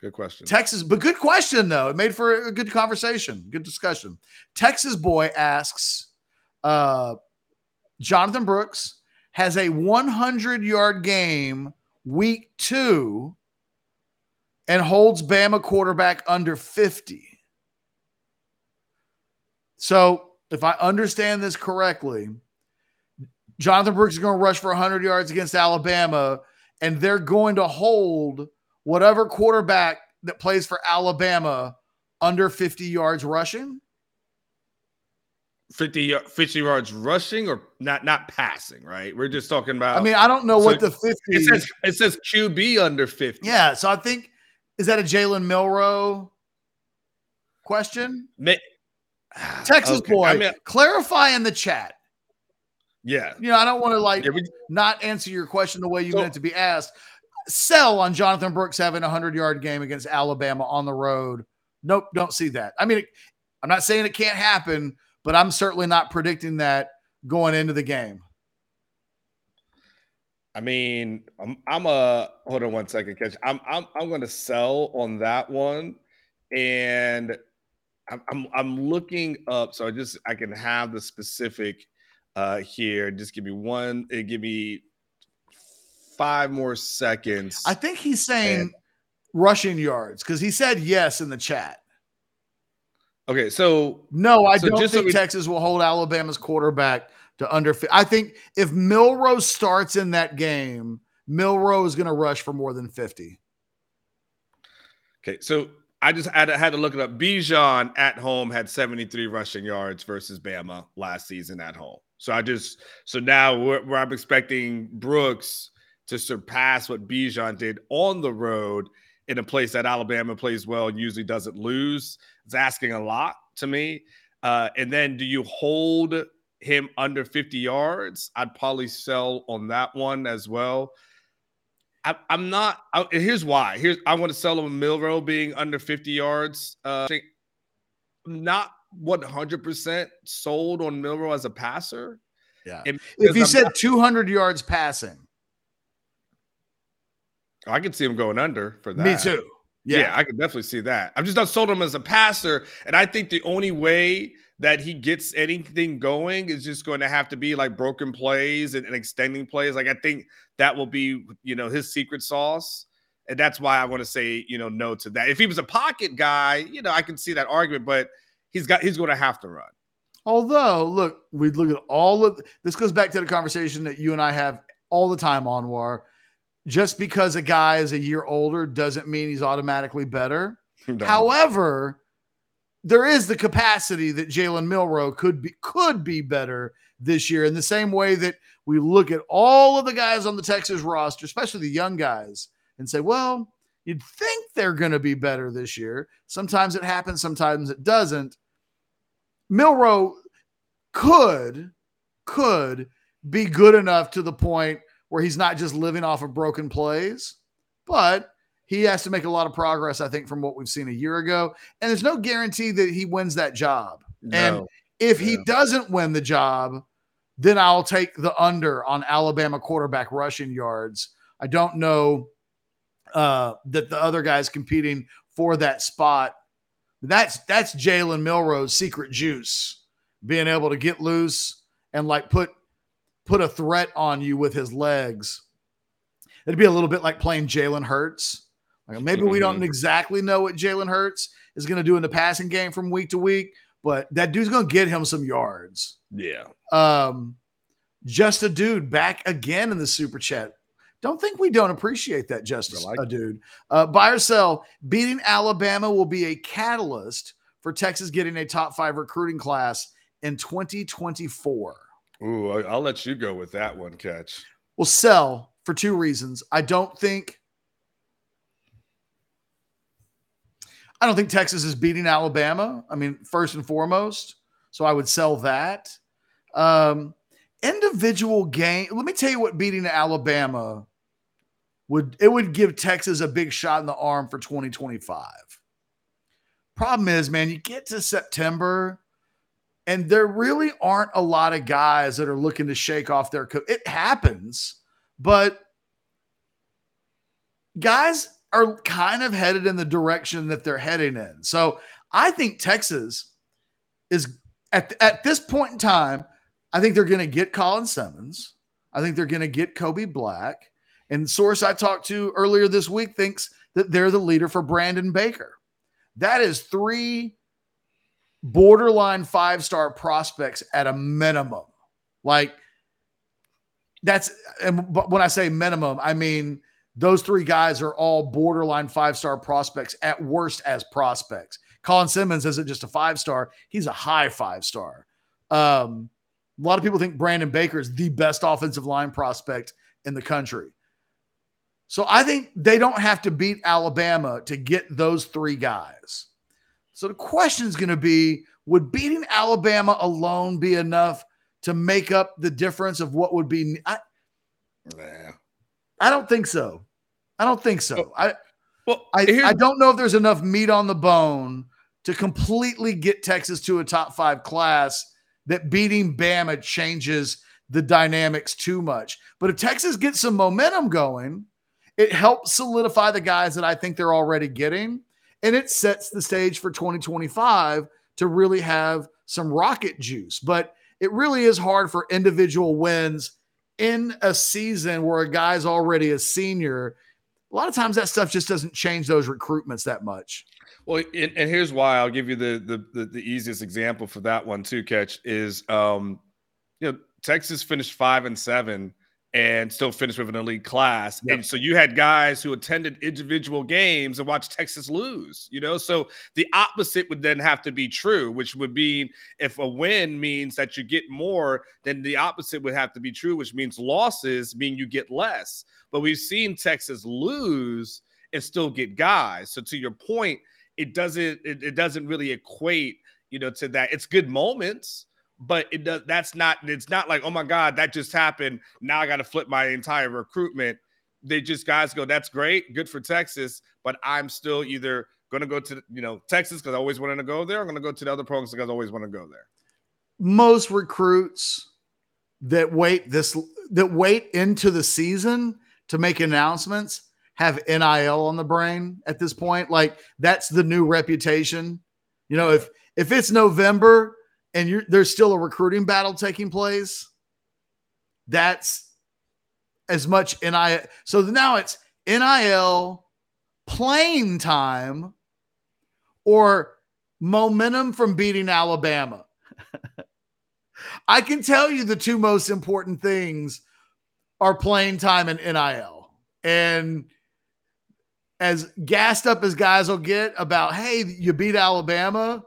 Good question. Texas, but good question though. It made for a good conversation, good discussion. Texas boy asks, uh, Jonathan Brooks has a 100 yard game week two and holds Bama quarterback under 50. So, if I understand this correctly, Jonathan Brooks is going to rush for 100 yards against Alabama, and they're going to hold whatever quarterback that plays for Alabama under 50 yards rushing. 50, 50 yards rushing or not not passing, right? We're just talking about. I mean, I don't know so what the 50 it says. It says QB under 50. Yeah. So I think is that a Jalen Milroe question? Texas okay. boy, I mean, clarify in the chat. Yeah. You know, I don't want to like yeah, we, not answer your question the way you so, meant it to be asked. Sell on Jonathan Brooks having a 100 yard game against Alabama on the road. Nope, don't see that. I mean, I'm not saying it can't happen, but I'm certainly not predicting that going into the game. I mean, I'm I'm a hold on one second, catch. I'm I'm I'm going to sell on that one, and I'm, I'm I'm looking up so I just I can have the specific uh here. Just give me one. Uh, give me five more seconds. I think he's saying and, rushing yards because he said yes in the chat. Okay, so no, I so don't just so think we- Texas will hold Alabama's quarterback to under. I think if Milroe starts in that game, Milroe is going to rush for more than fifty. Okay, so I just had to, had to look it up. Bijan at home had 73 rushing yards versus Bama last season at home. So I just so now where, I'm expecting Brooks to surpass what Bijan did on the road in a place that Alabama plays well and usually doesn't lose. It's asking a lot to me. Uh, and then do you hold him under 50 yards? I'd probably sell on that one as well. I, I'm not. I, here's why. Here's I want to sell him Milroe being under 50 yards. Uh, not 100 percent sold on Milroe as a passer. Yeah. If he I'm said not- two hundred yards passing, I could see him going under for that. me too. Yeah. Yeah. I could definitely see that. I'm just not sold him as a passer, and I think the only way that he gets anything going is just going to have to be like broken plays and, and extending plays. Like I think that will be, you know, his secret sauce. And that's why I want to say, you know, no to that. If he was a pocket guy, you know, I can see that argument, but he's got he's going to have to run. Although, look, we look at all of this goes back to the conversation that you and I have all the time Anwar. Just because a guy is a year older doesn't mean he's automatically better. [laughs] However, there is the capacity that Jalen Milroe could be could be better this year in the same way that we look at all of the guys on the Texas roster, especially the young guys, and say, well, you'd think they're going to be better this year. Sometimes it happens, sometimes it doesn't. Milroe could could be good enough to the point where he's not just living off of broken plays, but he has to make a lot of progress, I think, from what we've seen a year ago. And there's no guarantee that he wins that job. And No. if he doesn't win the job, then I'll take the under on Alabama quarterback rushing yards. I don't know uh, that the other guys competing for that spot. That's that's Jalen Milroe's secret juice, being able to get loose and like put put a threat on you with his legs. It'd be a little bit like playing Jalen Hurts. Like maybe we don't exactly know what Jalen Hurts is going to do in the passing game from week to week, but that dude's going to get him some yards. Yeah. Um, just a dude back again in the super chat. Don't think we don't appreciate that, Justice, I like a dude. Uh, buy or sell. Beating Alabama will be a catalyst for Texas getting a top five recruiting class in 2024. Ooh, I'll let you go with that one, catch. Well, sell for two reasons. I don't think. I don't think Texas is beating Alabama. I mean, first and foremost. So I would sell that. Um, individual game. Let me tell you what beating Alabama would it would give Texas a big shot in the arm for 2025. Problem is, man, you get to September and there really aren't a lot of guys that are looking to shake off their co- it happens, but guys are kind of headed in the direction that they're heading in. So I think Texas is at, at this point in time, I think they're going to get Colin Simmons. I think they're going to get Kobe Black. And source I talked to earlier this week thinks that they're the leader for Brandon Baker. That is three borderline five star prospects at a minimum. Like that's and when I say minimum, I mean those three guys are all borderline five star prospects at worst as prospects. Colin Simmons isn't just a five star, he's a high five star. Um, a lot of people think Brandon Baker is the best offensive line prospect in the country. So I think they don't have to beat Alabama to get those three guys. So the question is going to be would beating Alabama alone be enough to make up the difference of what would be? I, Yeah. I don't think so. I don't think so. I, Well, I, here's- I don't know if there's enough meat on the bone to completely get Texas to a top five class that beating Bama changes the dynamics too much. But if Texas gets some momentum going, it helps solidify the guys that I think they're already getting. And it sets the stage for 2025 to really have some rocket juice. But it really is hard for individual wins in a season where a guy's already a senior a lot of times that stuff just doesn't change those recruitments that much. Well, and, and here's why I'll give you the, the, the the easiest example for that one too. Catch is um, you know Texas finished five and seven and still finished with an elite class. Yep. And so you had guys who attended individual games and watched Texas lose, you know? So the opposite would then have to be true, which would mean if a win means that you get more, then the opposite would have to be true, which means losses mean you get less. But we've seen Texas lose and still get guys. So to your point, it doesn't it, it doesn't really equate, you know, to that. It's good moments but it does that's not it's not like oh my god that just happened. Now i got to flip my entire recruitment. They just guys go that's great good for texas but i'm still either going to go to you know texas because i always wanted to go there i'm going to go to the other programs because i always want to go there. Most recruits that wait this that wait into the season to make announcements have nil on the brain at this point. Like that's the new reputation. You know if if it's november and there's still a recruiting battle taking place, that's as much NIL. So now it's NIL playing time or momentum from beating Alabama. [laughs] I can tell you the two most important things are playing time and NIL. And as gassed up as guys will get about, hey, you beat Alabama,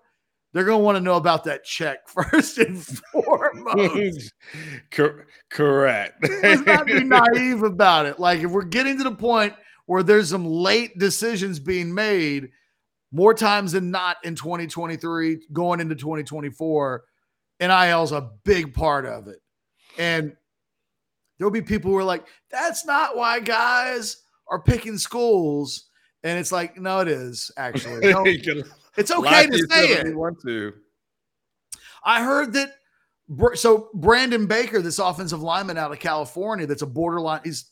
they're going to want to know about that check [laughs] first and foremost. [laughs] correct. Let's not be [laughs] naive about it. Like if we're getting to the point where there's some late decisions being made, more times than not in 2023, going into 2024, NIL is a big part of it. And there'll be people who are like, that's not why guys are picking schools. And it's like, no, it is actually. It's okay to say it. Want to? I heard that. So Brandon Baker, this offensive lineman out of California, that's a borderline. He's,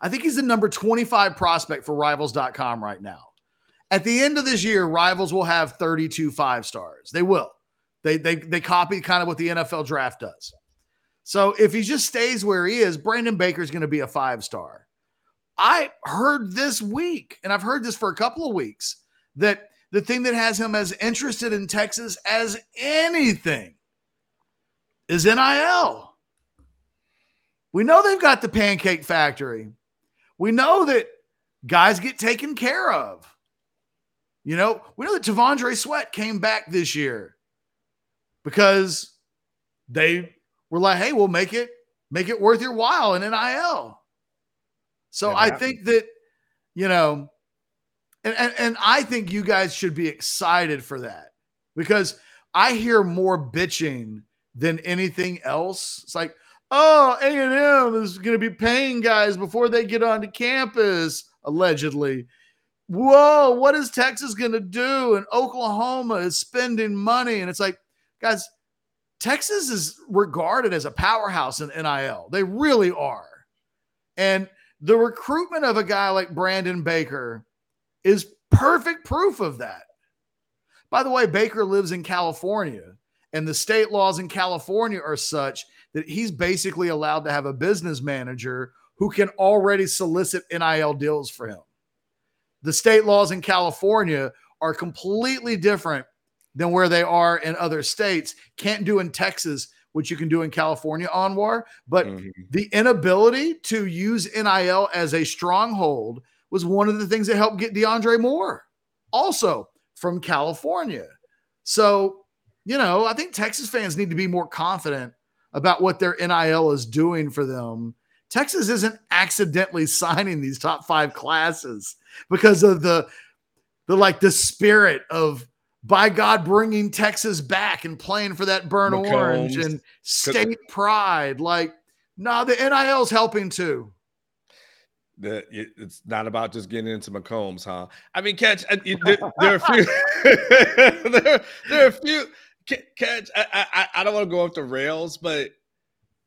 I think he's the number 25 prospect for Rivals.com right now. At the end of this year, Rivals will have 32 five stars. They will. They they they copy kind of what the NFL draft does. So if he just stays where he is, Brandon Baker is going to be a five star. I heard this week, and I've heard this for a couple of weeks, that the thing that has him as interested in Texas as anything is NIL. We know they've got the pancake factory. We know that guys get taken care of. You know, we know that T'Vondre Sweat came back this year because they were like, hey, we'll make it, make it worth your while in NIL. So I think that, you know, and, and, and I think you guys should be excited for that because I hear more bitching than anything else. It's like, oh, A&M is going to be paying guys before they get onto campus, allegedly. Whoa, what is Texas going to do? And Oklahoma is spending money. And it's like, guys, Texas is regarded as a powerhouse in NIL. They really are. And the recruitment of a guy like Brandon Baker is perfect proof of that. By the way, Baker lives in California, and the state laws in California are such that he's basically allowed to have a business manager who can already solicit NIL deals for him. The state laws in California are completely different than where they are in other states. Can't do in Texas, which you can do in California, Anwar. But mm-hmm. the inability to use NIL as a stronghold was one of the things that helped get DeAndre Moore, also from California. So, you know, I think Texas fans need to be more confident about what their NIL is doing for them. Texas isn't accidentally [laughs] signing these top five classes because of the the like the spirit of by God bringing Texas back and playing for that burn McCombs. orange and state pride. Like, nah, the NIL is helping too that it's not about just getting into McCombs, huh? I mean, catch uh, there, there, are a few. [laughs] there, there, are a few catch. I, I, I don't want to go off the rails, but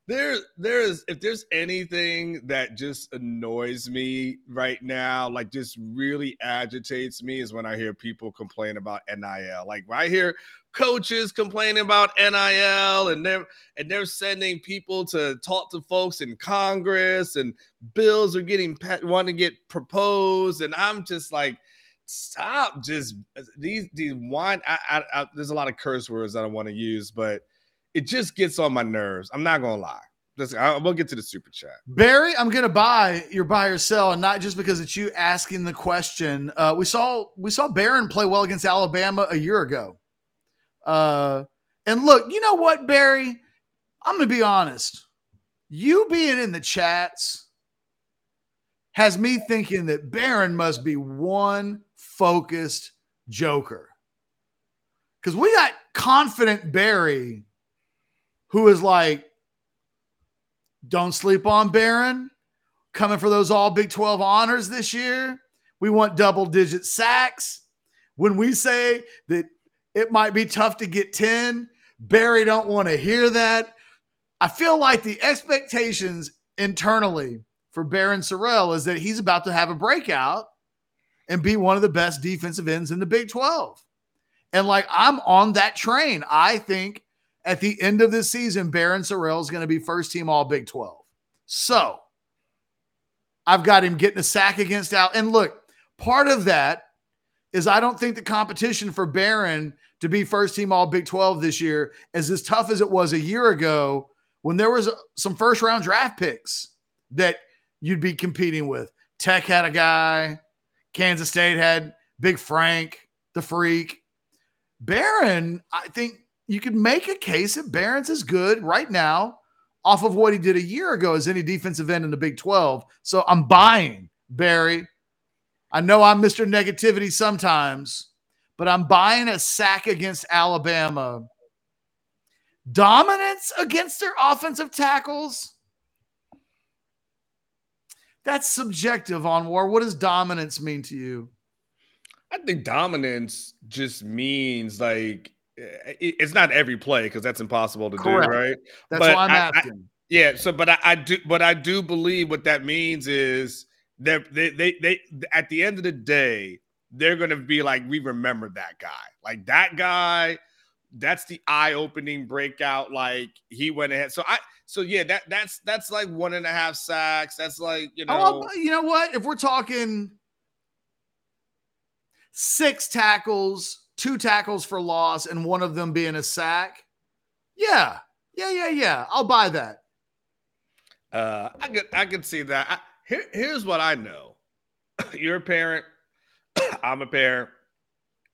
there there's if there's anything that just annoys me right now, like just really agitates me, is when I hear people complain about NIL. Like when I hear coaches complaining about NIL and they're and they're sending people to talk to folks in Congress and bills are getting want to get proposed and I'm just like stop just these these wine I, I, I, there's a lot of curse words that I want to use but it just gets on my nerves I'm not gonna lie we'll get to the super chat. Barry, I'm gonna buy your buy or sell, and not just because it's you asking the question. Uh, we saw we saw Barryn play well against Alabama a year ago. Uh, and look, you know what, Barry? I'm going to be honest. You being in the chats has me thinking that Barryn must be one focused joker. Because we got confident Barry who is like, don't sleep on Barryn, coming for those all Big 12 honors this year. We want double digit sacks. When we say that it might be tough to get 10. Barry don't want to hear that. I feel like the expectations internally for Barryn Sorrell is that he's about to have a breakout and be one of the best defensive ends in the Big 12. And like I'm on that train. I think at the end of this season, Barryn Sorrell is going to be first team all Big 12. So I've got him getting a sack against Al. And look, part of that is I don't think the competition for Barryn to be first team all Big 12 this year is as tough as it was a year ago when there was some first round draft picks that you'd be competing with. Tech had a guy, Kansas State had Big Frank, the freak. Barryn, I think you could make a case that Barryn's as good right now off of what he did a year ago as any defensive end in the Big 12. So I'm buying Barry. I know I'm Mr. Negativity sometimes, but I'm buying a sack against Alabama. Dominance against their offensive tackles. That's subjective Anwar. What does dominance mean to you? I think dominance just means like it's not every play because that's impossible to Correct. do, right? That's but why I'm I, asking. I, yeah, so but I, I, do, but I do believe what that means is that they, they, they, at the end of the day, they're gonna be like, we remember that guy, like that guy. That's the eye-opening breakout. Like he went ahead. So I, so yeah, that that's that's like one and a half sacks. That's like you know, oh, you know what? If we're talking six tackles, two tackles for loss, and one of them being a sack, yeah, yeah, yeah, yeah, I'll buy that. Uh, I could I could see that. I, here, here's what I know. [coughs] You're a parent. [coughs] I'm a parent.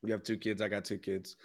We have two kids. I got two kids.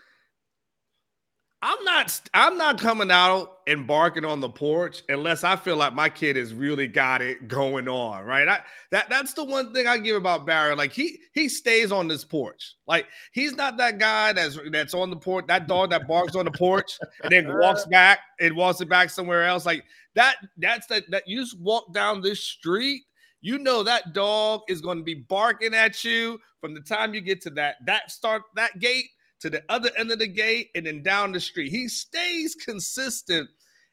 I'm not I'm not coming out and barking on the porch unless I feel like my kid has really got it going on, right? I, that that's the one thing I give about Barry. Like he he stays on this porch. Like he's not that guy that's that's on the porch, that dog that barks on the porch and then walks back and walks it back somewhere else. Like that that's that that you just walk down this street, you know that dog is going to be barking at you from the time you get to that that start that gate to the other end of the gate and then down the street. He stays consistent.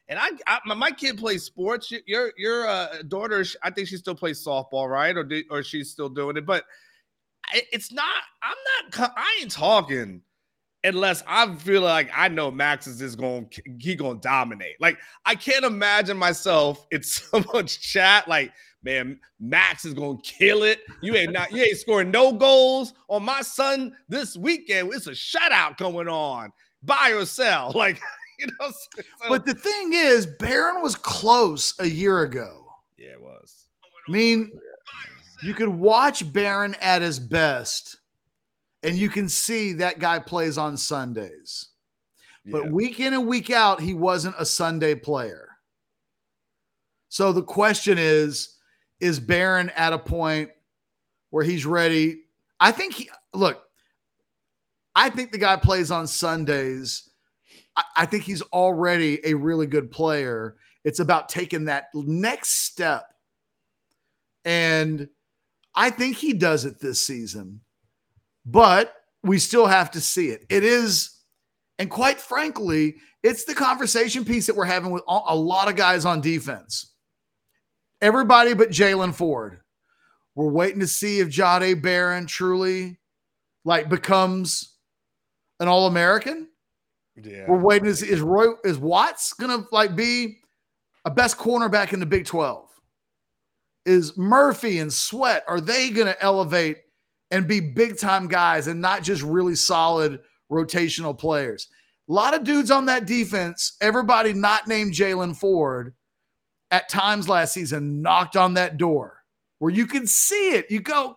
And I, I my, my, kid plays sports. Your your uh, daughter, I think she still plays softball, right? Or did, or she's still doing it. But it's not. I'm not. I ain't talking unless I feel like I know Max is just going he going to dominate. Like I can't imagine myself in [laughs] so much chat like man, Max is gonna kill it. You ain't not, you ain't scoring no goals on my son this weekend. It's a shutout going on. Buy or sell, [laughs] like you know. So. But the thing is, Barryn was close a year ago. Yeah, it was. I mean, you could watch Barryn at his best, and you can see that guy plays on Sundays. But yeah. week in and week out, he wasn't a Sunday player. So the question is is Barryn at a point where he's ready? I think he look. I think the guy plays on Sundays. I, I think he's already a really good player. It's about taking that next step. And I think he does it this season. But we still have to see it. It is, and quite frankly, it's the conversation piece that we're having with a lot of guys on defense everybody but Jaylan Ford. We're waiting to see if Jahdae Barron truly like becomes an All American. Yeah. We're waiting to see is Roy is Watts gonna like be a best cornerback in the Big 12? Is Murphy and Sweat are they gonna elevate and be big time guys and not just really solid rotational players? A lot of dudes on that defense, everybody not named Jaylan Ford, at times last season knocked on that door where you can see it. You go,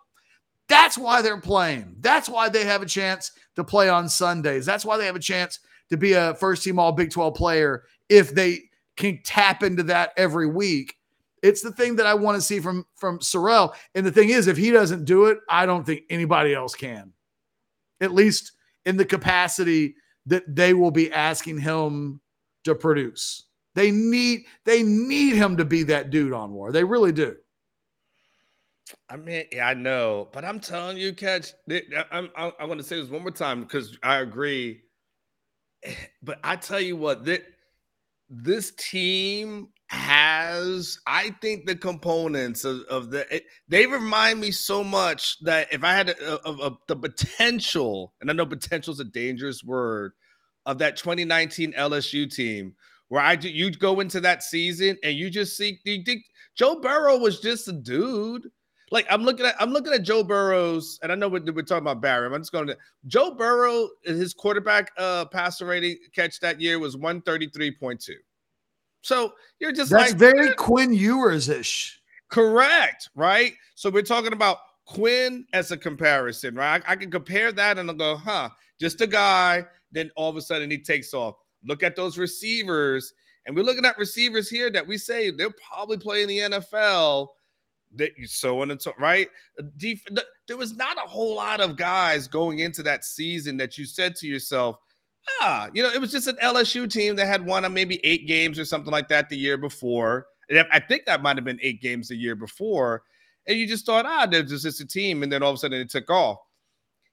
that's why they're playing. That's why they have a chance to play on Sundays. That's why they have a chance to be a first team all Big 12 player if they can tap into that every week. It's the thing that I want to see from from Sorrell. And the thing is, if he doesn't do it, I don't think anybody else can. At least in the capacity that they will be asking him to produce. They need they need him to be that dude Anwar. They really do. I mean, yeah, I know, but I'm telling you, catch. I'm, I'm, going to say this one more time because I agree. [sighs] But I tell you what, that this team has, I think, the components of, of the. It, they remind me so much that if I had a, of, of the potential, and I know potential is a dangerous word, of that 2019 LSU team, where I do, you go into that season and you just see, you think Joe Burrow was just a dude like I'm looking at I'm looking at Joe Burrow's, and I know we're, we're talking about Barry. I'm just going to Joe Burrow. His quarterback uh passer rating catch that year was 133.2. So you're just that's like, very Quinn Ewers ish. Correct, right? So we're talking about Quinn as a comparison, right? I, I can compare that and I'll go, huh? Just a guy. Then all of a sudden he takes off. Look at those receivers, and we're looking at receivers here that we say they'll probably play in the NFL that you so on and so right. Def- there was not a whole lot of guys going into that season that you said to yourself, ah, you know, it was just an LSU team that had won on maybe eight games or something like that the year before. I think that might have been eight games the year before. And you just thought, ah, there's just a team. And then all of a sudden it took off.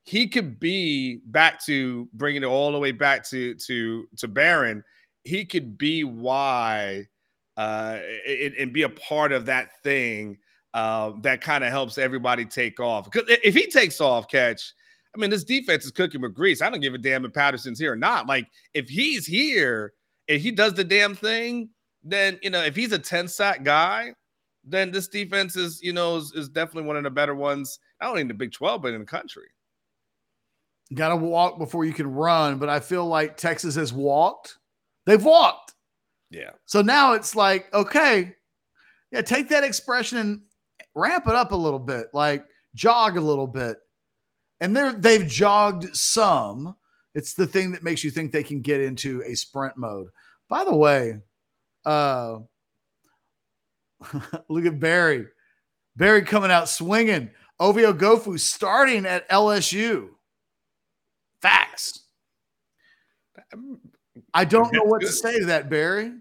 He could be back to bringing it all the way back to to to Barryn. He could be why uh, and, and be a part of that thing uh, that kind of helps everybody take off. Because if he takes off, catch, I mean, this defense is cooking with grease. I don't give a damn if Patterson's here or not. Like, if he's here and he does the damn thing, then you know, if he's a 10 sack guy, then this defense is, you know, is, is definitely one of the better ones, I don't only the Big 12, but in the country. Got to walk before you can run, but I feel like Texas has walked. They've walked. Yeah. So now it's like, okay, yeah, take that expression and ramp it up a little bit, like jog a little bit. And they're they've jogged some. It's the thing that makes you think they can get into a sprint mode. By the way, uh [laughs] look at Barry. Barry coming out swinging. Ovie Oghoufo starting at LSU. Facts. I don't know what to say to that, Barry.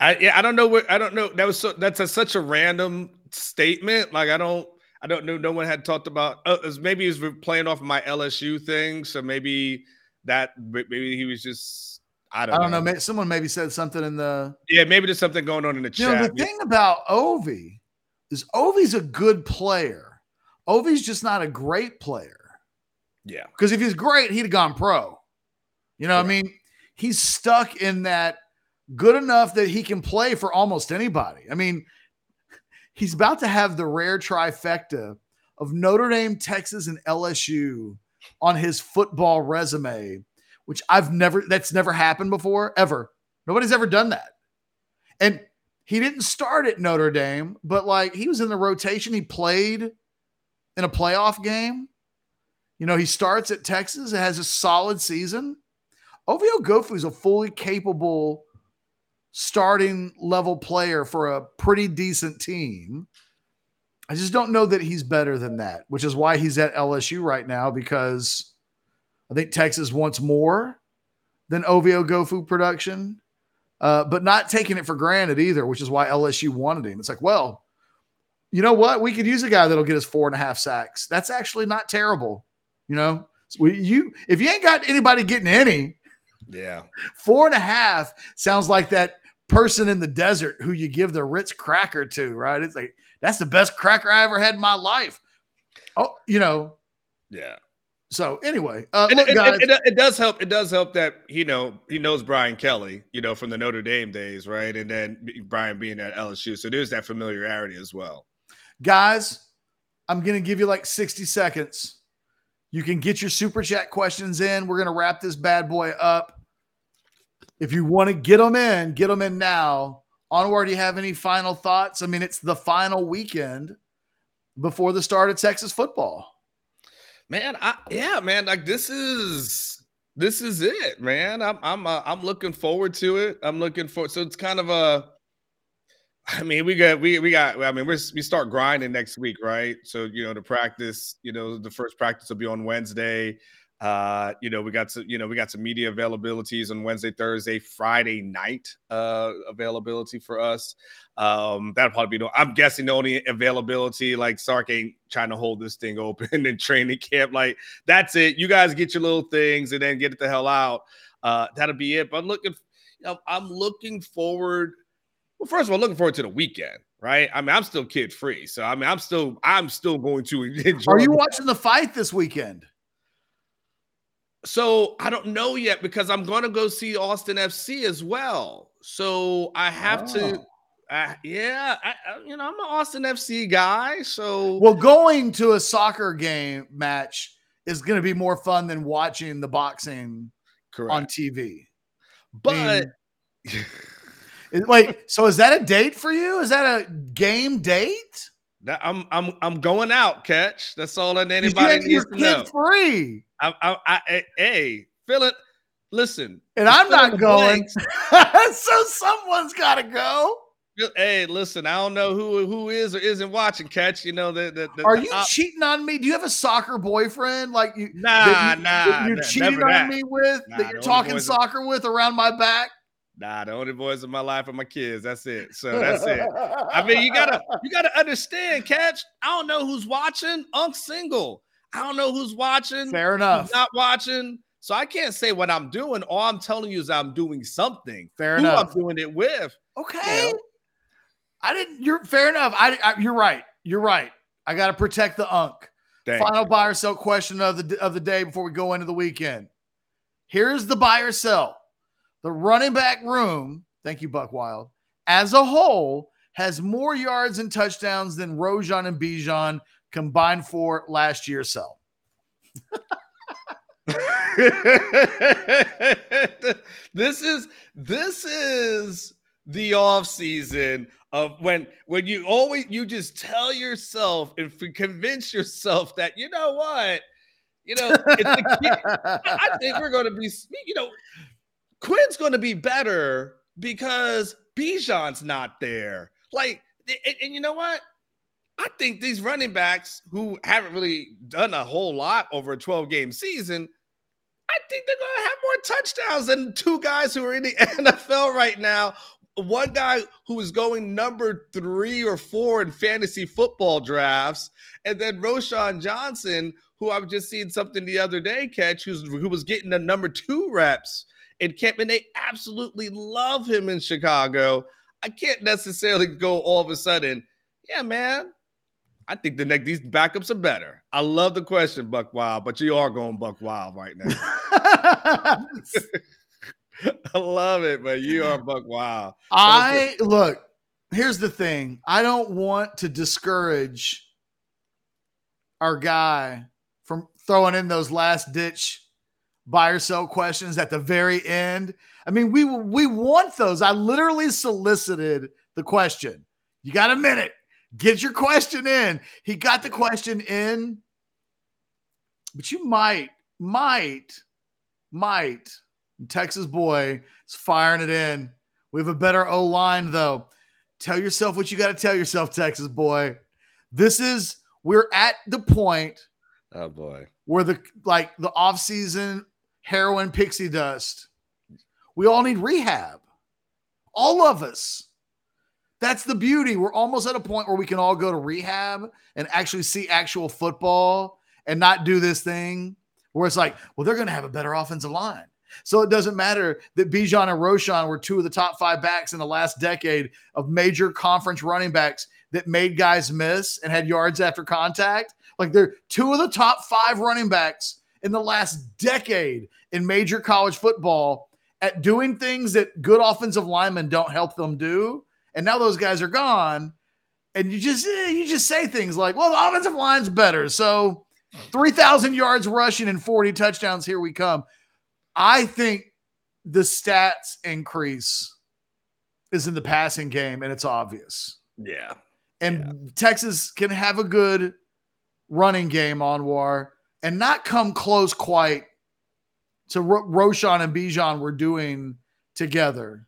I yeah, I don't know what I don't know. That was so that's a, such a random statement. Like I don't, I don't know. No one had talked about. Uh, maybe he was playing off my LSU thing, so maybe that maybe he was just. I don't. I don't know. know. Someone maybe said something in the. Yeah, maybe there's something going on in the you chat. Know, the thing about Ovie is Ovie's a good player. Ovie's just not a great player. Yeah. Because if he's great, he'd have gone pro. You know, yeah. I mean, he's stuck in that good enough that he can play for almost anybody. I mean, he's about to have the rare trifecta of Notre Dame, Texas, and LSU on his football resume, which I've never, that's never happened before, ever. Nobody's ever done that. And he didn't start at Notre Dame, but like he was in the rotation. He played in a playoff game. You know, he starts at Texas, has a solid season. Ovie Oghoufo is a fully capable starting level player for a pretty decent team. I just don't know that he's better than that, which is why he's at LSU right now because I think Texas wants more than Ovie Oghoufo production, uh, but not taking it for granted either, which is why LSU wanted him. It's like, well, you know what? We could use a guy that'll get us four and a half sacks. That's actually not terrible. You know, so you if you ain't got anybody getting any, yeah. Four and a half sounds like that person in the desert who you give the Ritz cracker to, right? It's like, that's the best cracker I ever had in my life. Oh, you know. Yeah. So anyway, uh, look, it, guys, it- it- it does help. It does help that you know he knows Brian Kelly, you know, from the Notre Dame days, right? And then Brian being at LSU, so there's that familiarity as well. guys, I'm gonna give you like 60 seconds. You can get your super chat questions in. We're gonna wrap this bad boy up. If you want to get them in, get them in now. Anwar, do you have any final thoughts? I mean, it's the final weekend before the start of Texas football. Man, I, yeah, man, like this is this is it, man. I'm I'm uh, I'm looking forward to it. I'm looking for so it's kind of a. I mean, we got we we got. I mean, we're we start grinding next week, right? So you know, the practice, you know, the first practice will be on Wednesday. Uh, you know, we got some, you know, we got some media availabilities on Wednesday, Thursday, Friday night uh availability for us. Um, that'll probably be no, I'm guessing the only availability like Sark ain't trying to hold this thing open [laughs] in training camp. Like that's it. You guys get your little things and then get it the hell out. Uh, that'll be it. But looking, you know, I'm looking forward. Well, first of all, looking forward to the weekend, right? I mean, I'm still kid free, so I mean, I'm still, I'm still going to [laughs] enjoy. Are you watching the fight this weekend? So I don't know yet because I'm going to go see Austin FC as well. So I have to. Oh. Uh, yeah, I, I, you know, I'm an Austin FC guy, so Well, going to a soccer game match is going to be more fun than watching the boxing correct. on TV. but Is- [laughs] Wait, so is that a date for you? Is that a game date? that, I'm I'm I'm going out. Catch. That's all that anybody needs to know. free, I, I, I, I, hey, feel it. Listen, and I'm not going. [laughs] so someone's got to go. Hey, listen. I don't know who who is or isn't watching. Catch. You know the Are the you op- cheating on me? Do you have a soccer boyfriend like you? Nah, you, nah. You're nah, cheating on that. me with Nah, that you're talking soccer with around my back. Nah, the only boys in my life are my kids. That's it. So that's it. I mean, you gotta [laughs] you gotta understand, catch. I don't know who's watching. Unc single. I don't know who's watching. Fair who's enough. not watching. So I can't say what I'm doing. All I'm telling you is I'm doing something. Fair Who enough. I'm doing it with. Okay. know? I didn't. You're fair enough. I, I you're right. You're right. I got to protect the unk. Thank Final you. buy or sell question of the of the day before we go into the weekend. Here's the buy or sell. The running back room, thank you, Buck Wild, as a whole has more yards and touchdowns than Roschon and Bijan combined for last year. Sell. [laughs] this is this is the off season of when when you always you just tell yourself and convince yourself that you know what you know it's the kid. [laughs] I I think we're going to be you know Quinn's going to be better because Bijan's not there like and, and you know what I think these running backs who haven't really done a whole lot over a 12 game season I think they're going to have more touchdowns than two guys who are in the [laughs] NFL right now. One guy who is going number three or four in fantasy football drafts, and then Roschon Johnson, who I've just seen something the other day catch, who's who was getting the number two reps in camp, and they absolutely love him in Chicago. I can't necessarily go all of a sudden, yeah, man. I think the next these backups are better. I love the question, Buck Wild, but you are going Buck Wild right now. [laughs] [laughs] I love it, but you are Buck Wild. I look, here's the thing. I don't want to discourage our guy from throwing in those last ditch buy or sell questions at the very end. I mean, we we want those. I literally solicited the question. You got a minute. Get your question in. He got the question in. But you might, might, might. Texas boy is firing it in. We have a better O line, though. Tell yourself what you got to tell yourself, Texas boy. This is, we're at the point Oh boy. where the, like, the offseason heroin pixie dust, we all need rehab. All of us. That's the beauty. We're almost at a point where we can all go to rehab and actually see actual football and not do this thing where it's like, well, they're going to have a better offensive line. So it doesn't matter that Bijan and Roschon were two of the top five backs in the last decade of major conference running backs that made guys miss and had yards after contact. Like they're two of the top five running backs in the last decade in major college football at doing things that good offensive linemen don't help them do. And now those guys are gone. And you just eh, you just say things like, well, the offensive line's better. So 3,000 yards rushing and 40 touchdowns. Here we come. I think the stats increase is in the passing game, and it's obvious. Yeah. And Yeah. Texas can have a good running game Anwar and not come close quite to Ro- Roschon and Bijan were doing together.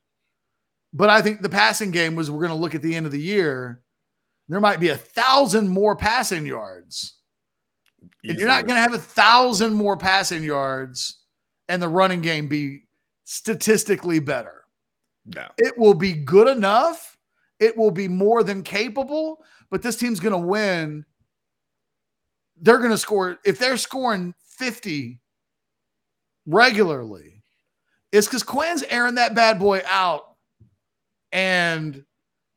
But I think the passing game was we're going to look at the end of the year. There might be a thousand more passing yards. And you're not going to have a thousand more passing yards and the running game be statistically better. No. It will be good enough. It will be more than capable, but this team's going to win. They're going to score. If they're scoring 50 regularly, it's because Quinn's airing that bad boy out. And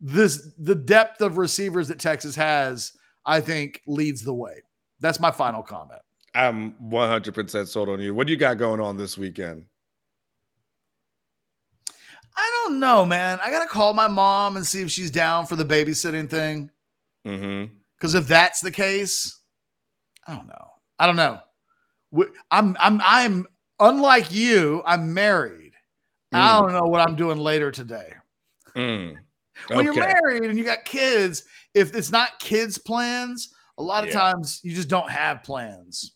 this the depth of receivers that Texas has, I think, leads the way. That's my final comment. I'm 100% sold on you. What do you got going on this weekend? I don't know, man. I gotta call my mom and see if she's down for the babysitting thing. Mm-hmm. Because if that's the case, I don't know. I don't know. I'm I'm I'm unlike you. I'm married. I don't know what I'm doing later today. Mm. When you're married and you got kids, if it's not kids' plans, a lot of Yeah. times you just don't have plans.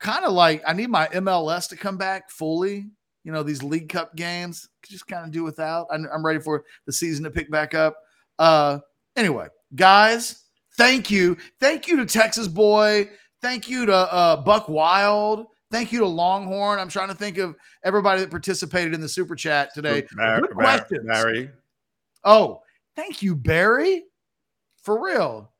Kind of like I need my MLS to come back fully. You know, these League Cup games, just kind of do without. I'm, I'm ready for the season to pick back up. Uh, anyway, guys, thank you. Thank you to Texas Boy. Thank you to uh, Buck Wild. Thank you to Longhorn. I'm trying to think of everybody that participated in the super chat today. Bar- Good Bar- questions. Barry. Oh, thank you, Barry. For real.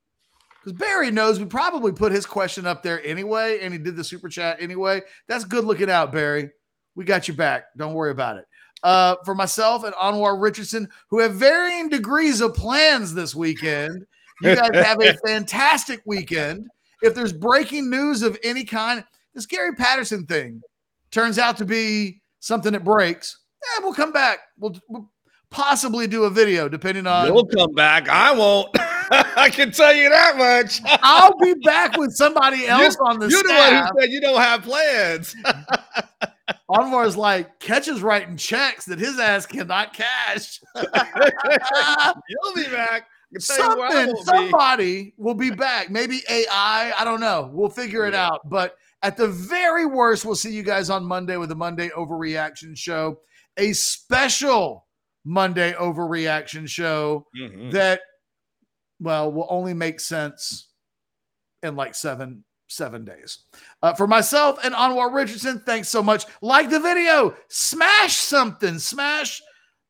Because Barry knows we probably put his question up there anyway, and he did the super chat anyway. That's good looking out, Barry. We got you back. Don't worry about it. Uh, for myself and Anwar Richardson, who have varying degrees of plans this weekend, you guys [laughs] have a fantastic weekend. If there's breaking news of any kind, this Gary Patterson thing turns out to be something that breaks, eh, we'll come back. We'll, we'll possibly do a video depending on. We'll come back. I won't. [laughs] I can tell you that much. [laughs] I'll be back with somebody else on the You're the one staff. who said you don't have plans. Anwar's like catches writing checks that his ass cannot cash. You'll be back. I can tell you where I Something, won't be. somebody will be back. Maybe AI. I don't know. We'll figure it Yeah. out. But at the very worst, we'll see you guys on Monday with the Monday Overreaction Show, a special Monday Overreaction Show Mhm. that, well, will only make sense in like seven seven days. Uh, for myself and Anwar Richardson, thanks so much. Like the video, smash something, smash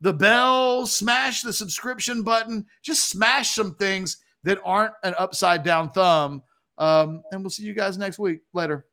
the bell, smash the subscription button, just smash some things that aren't an upside down thumb. Um, and we'll see you guys next week. Later.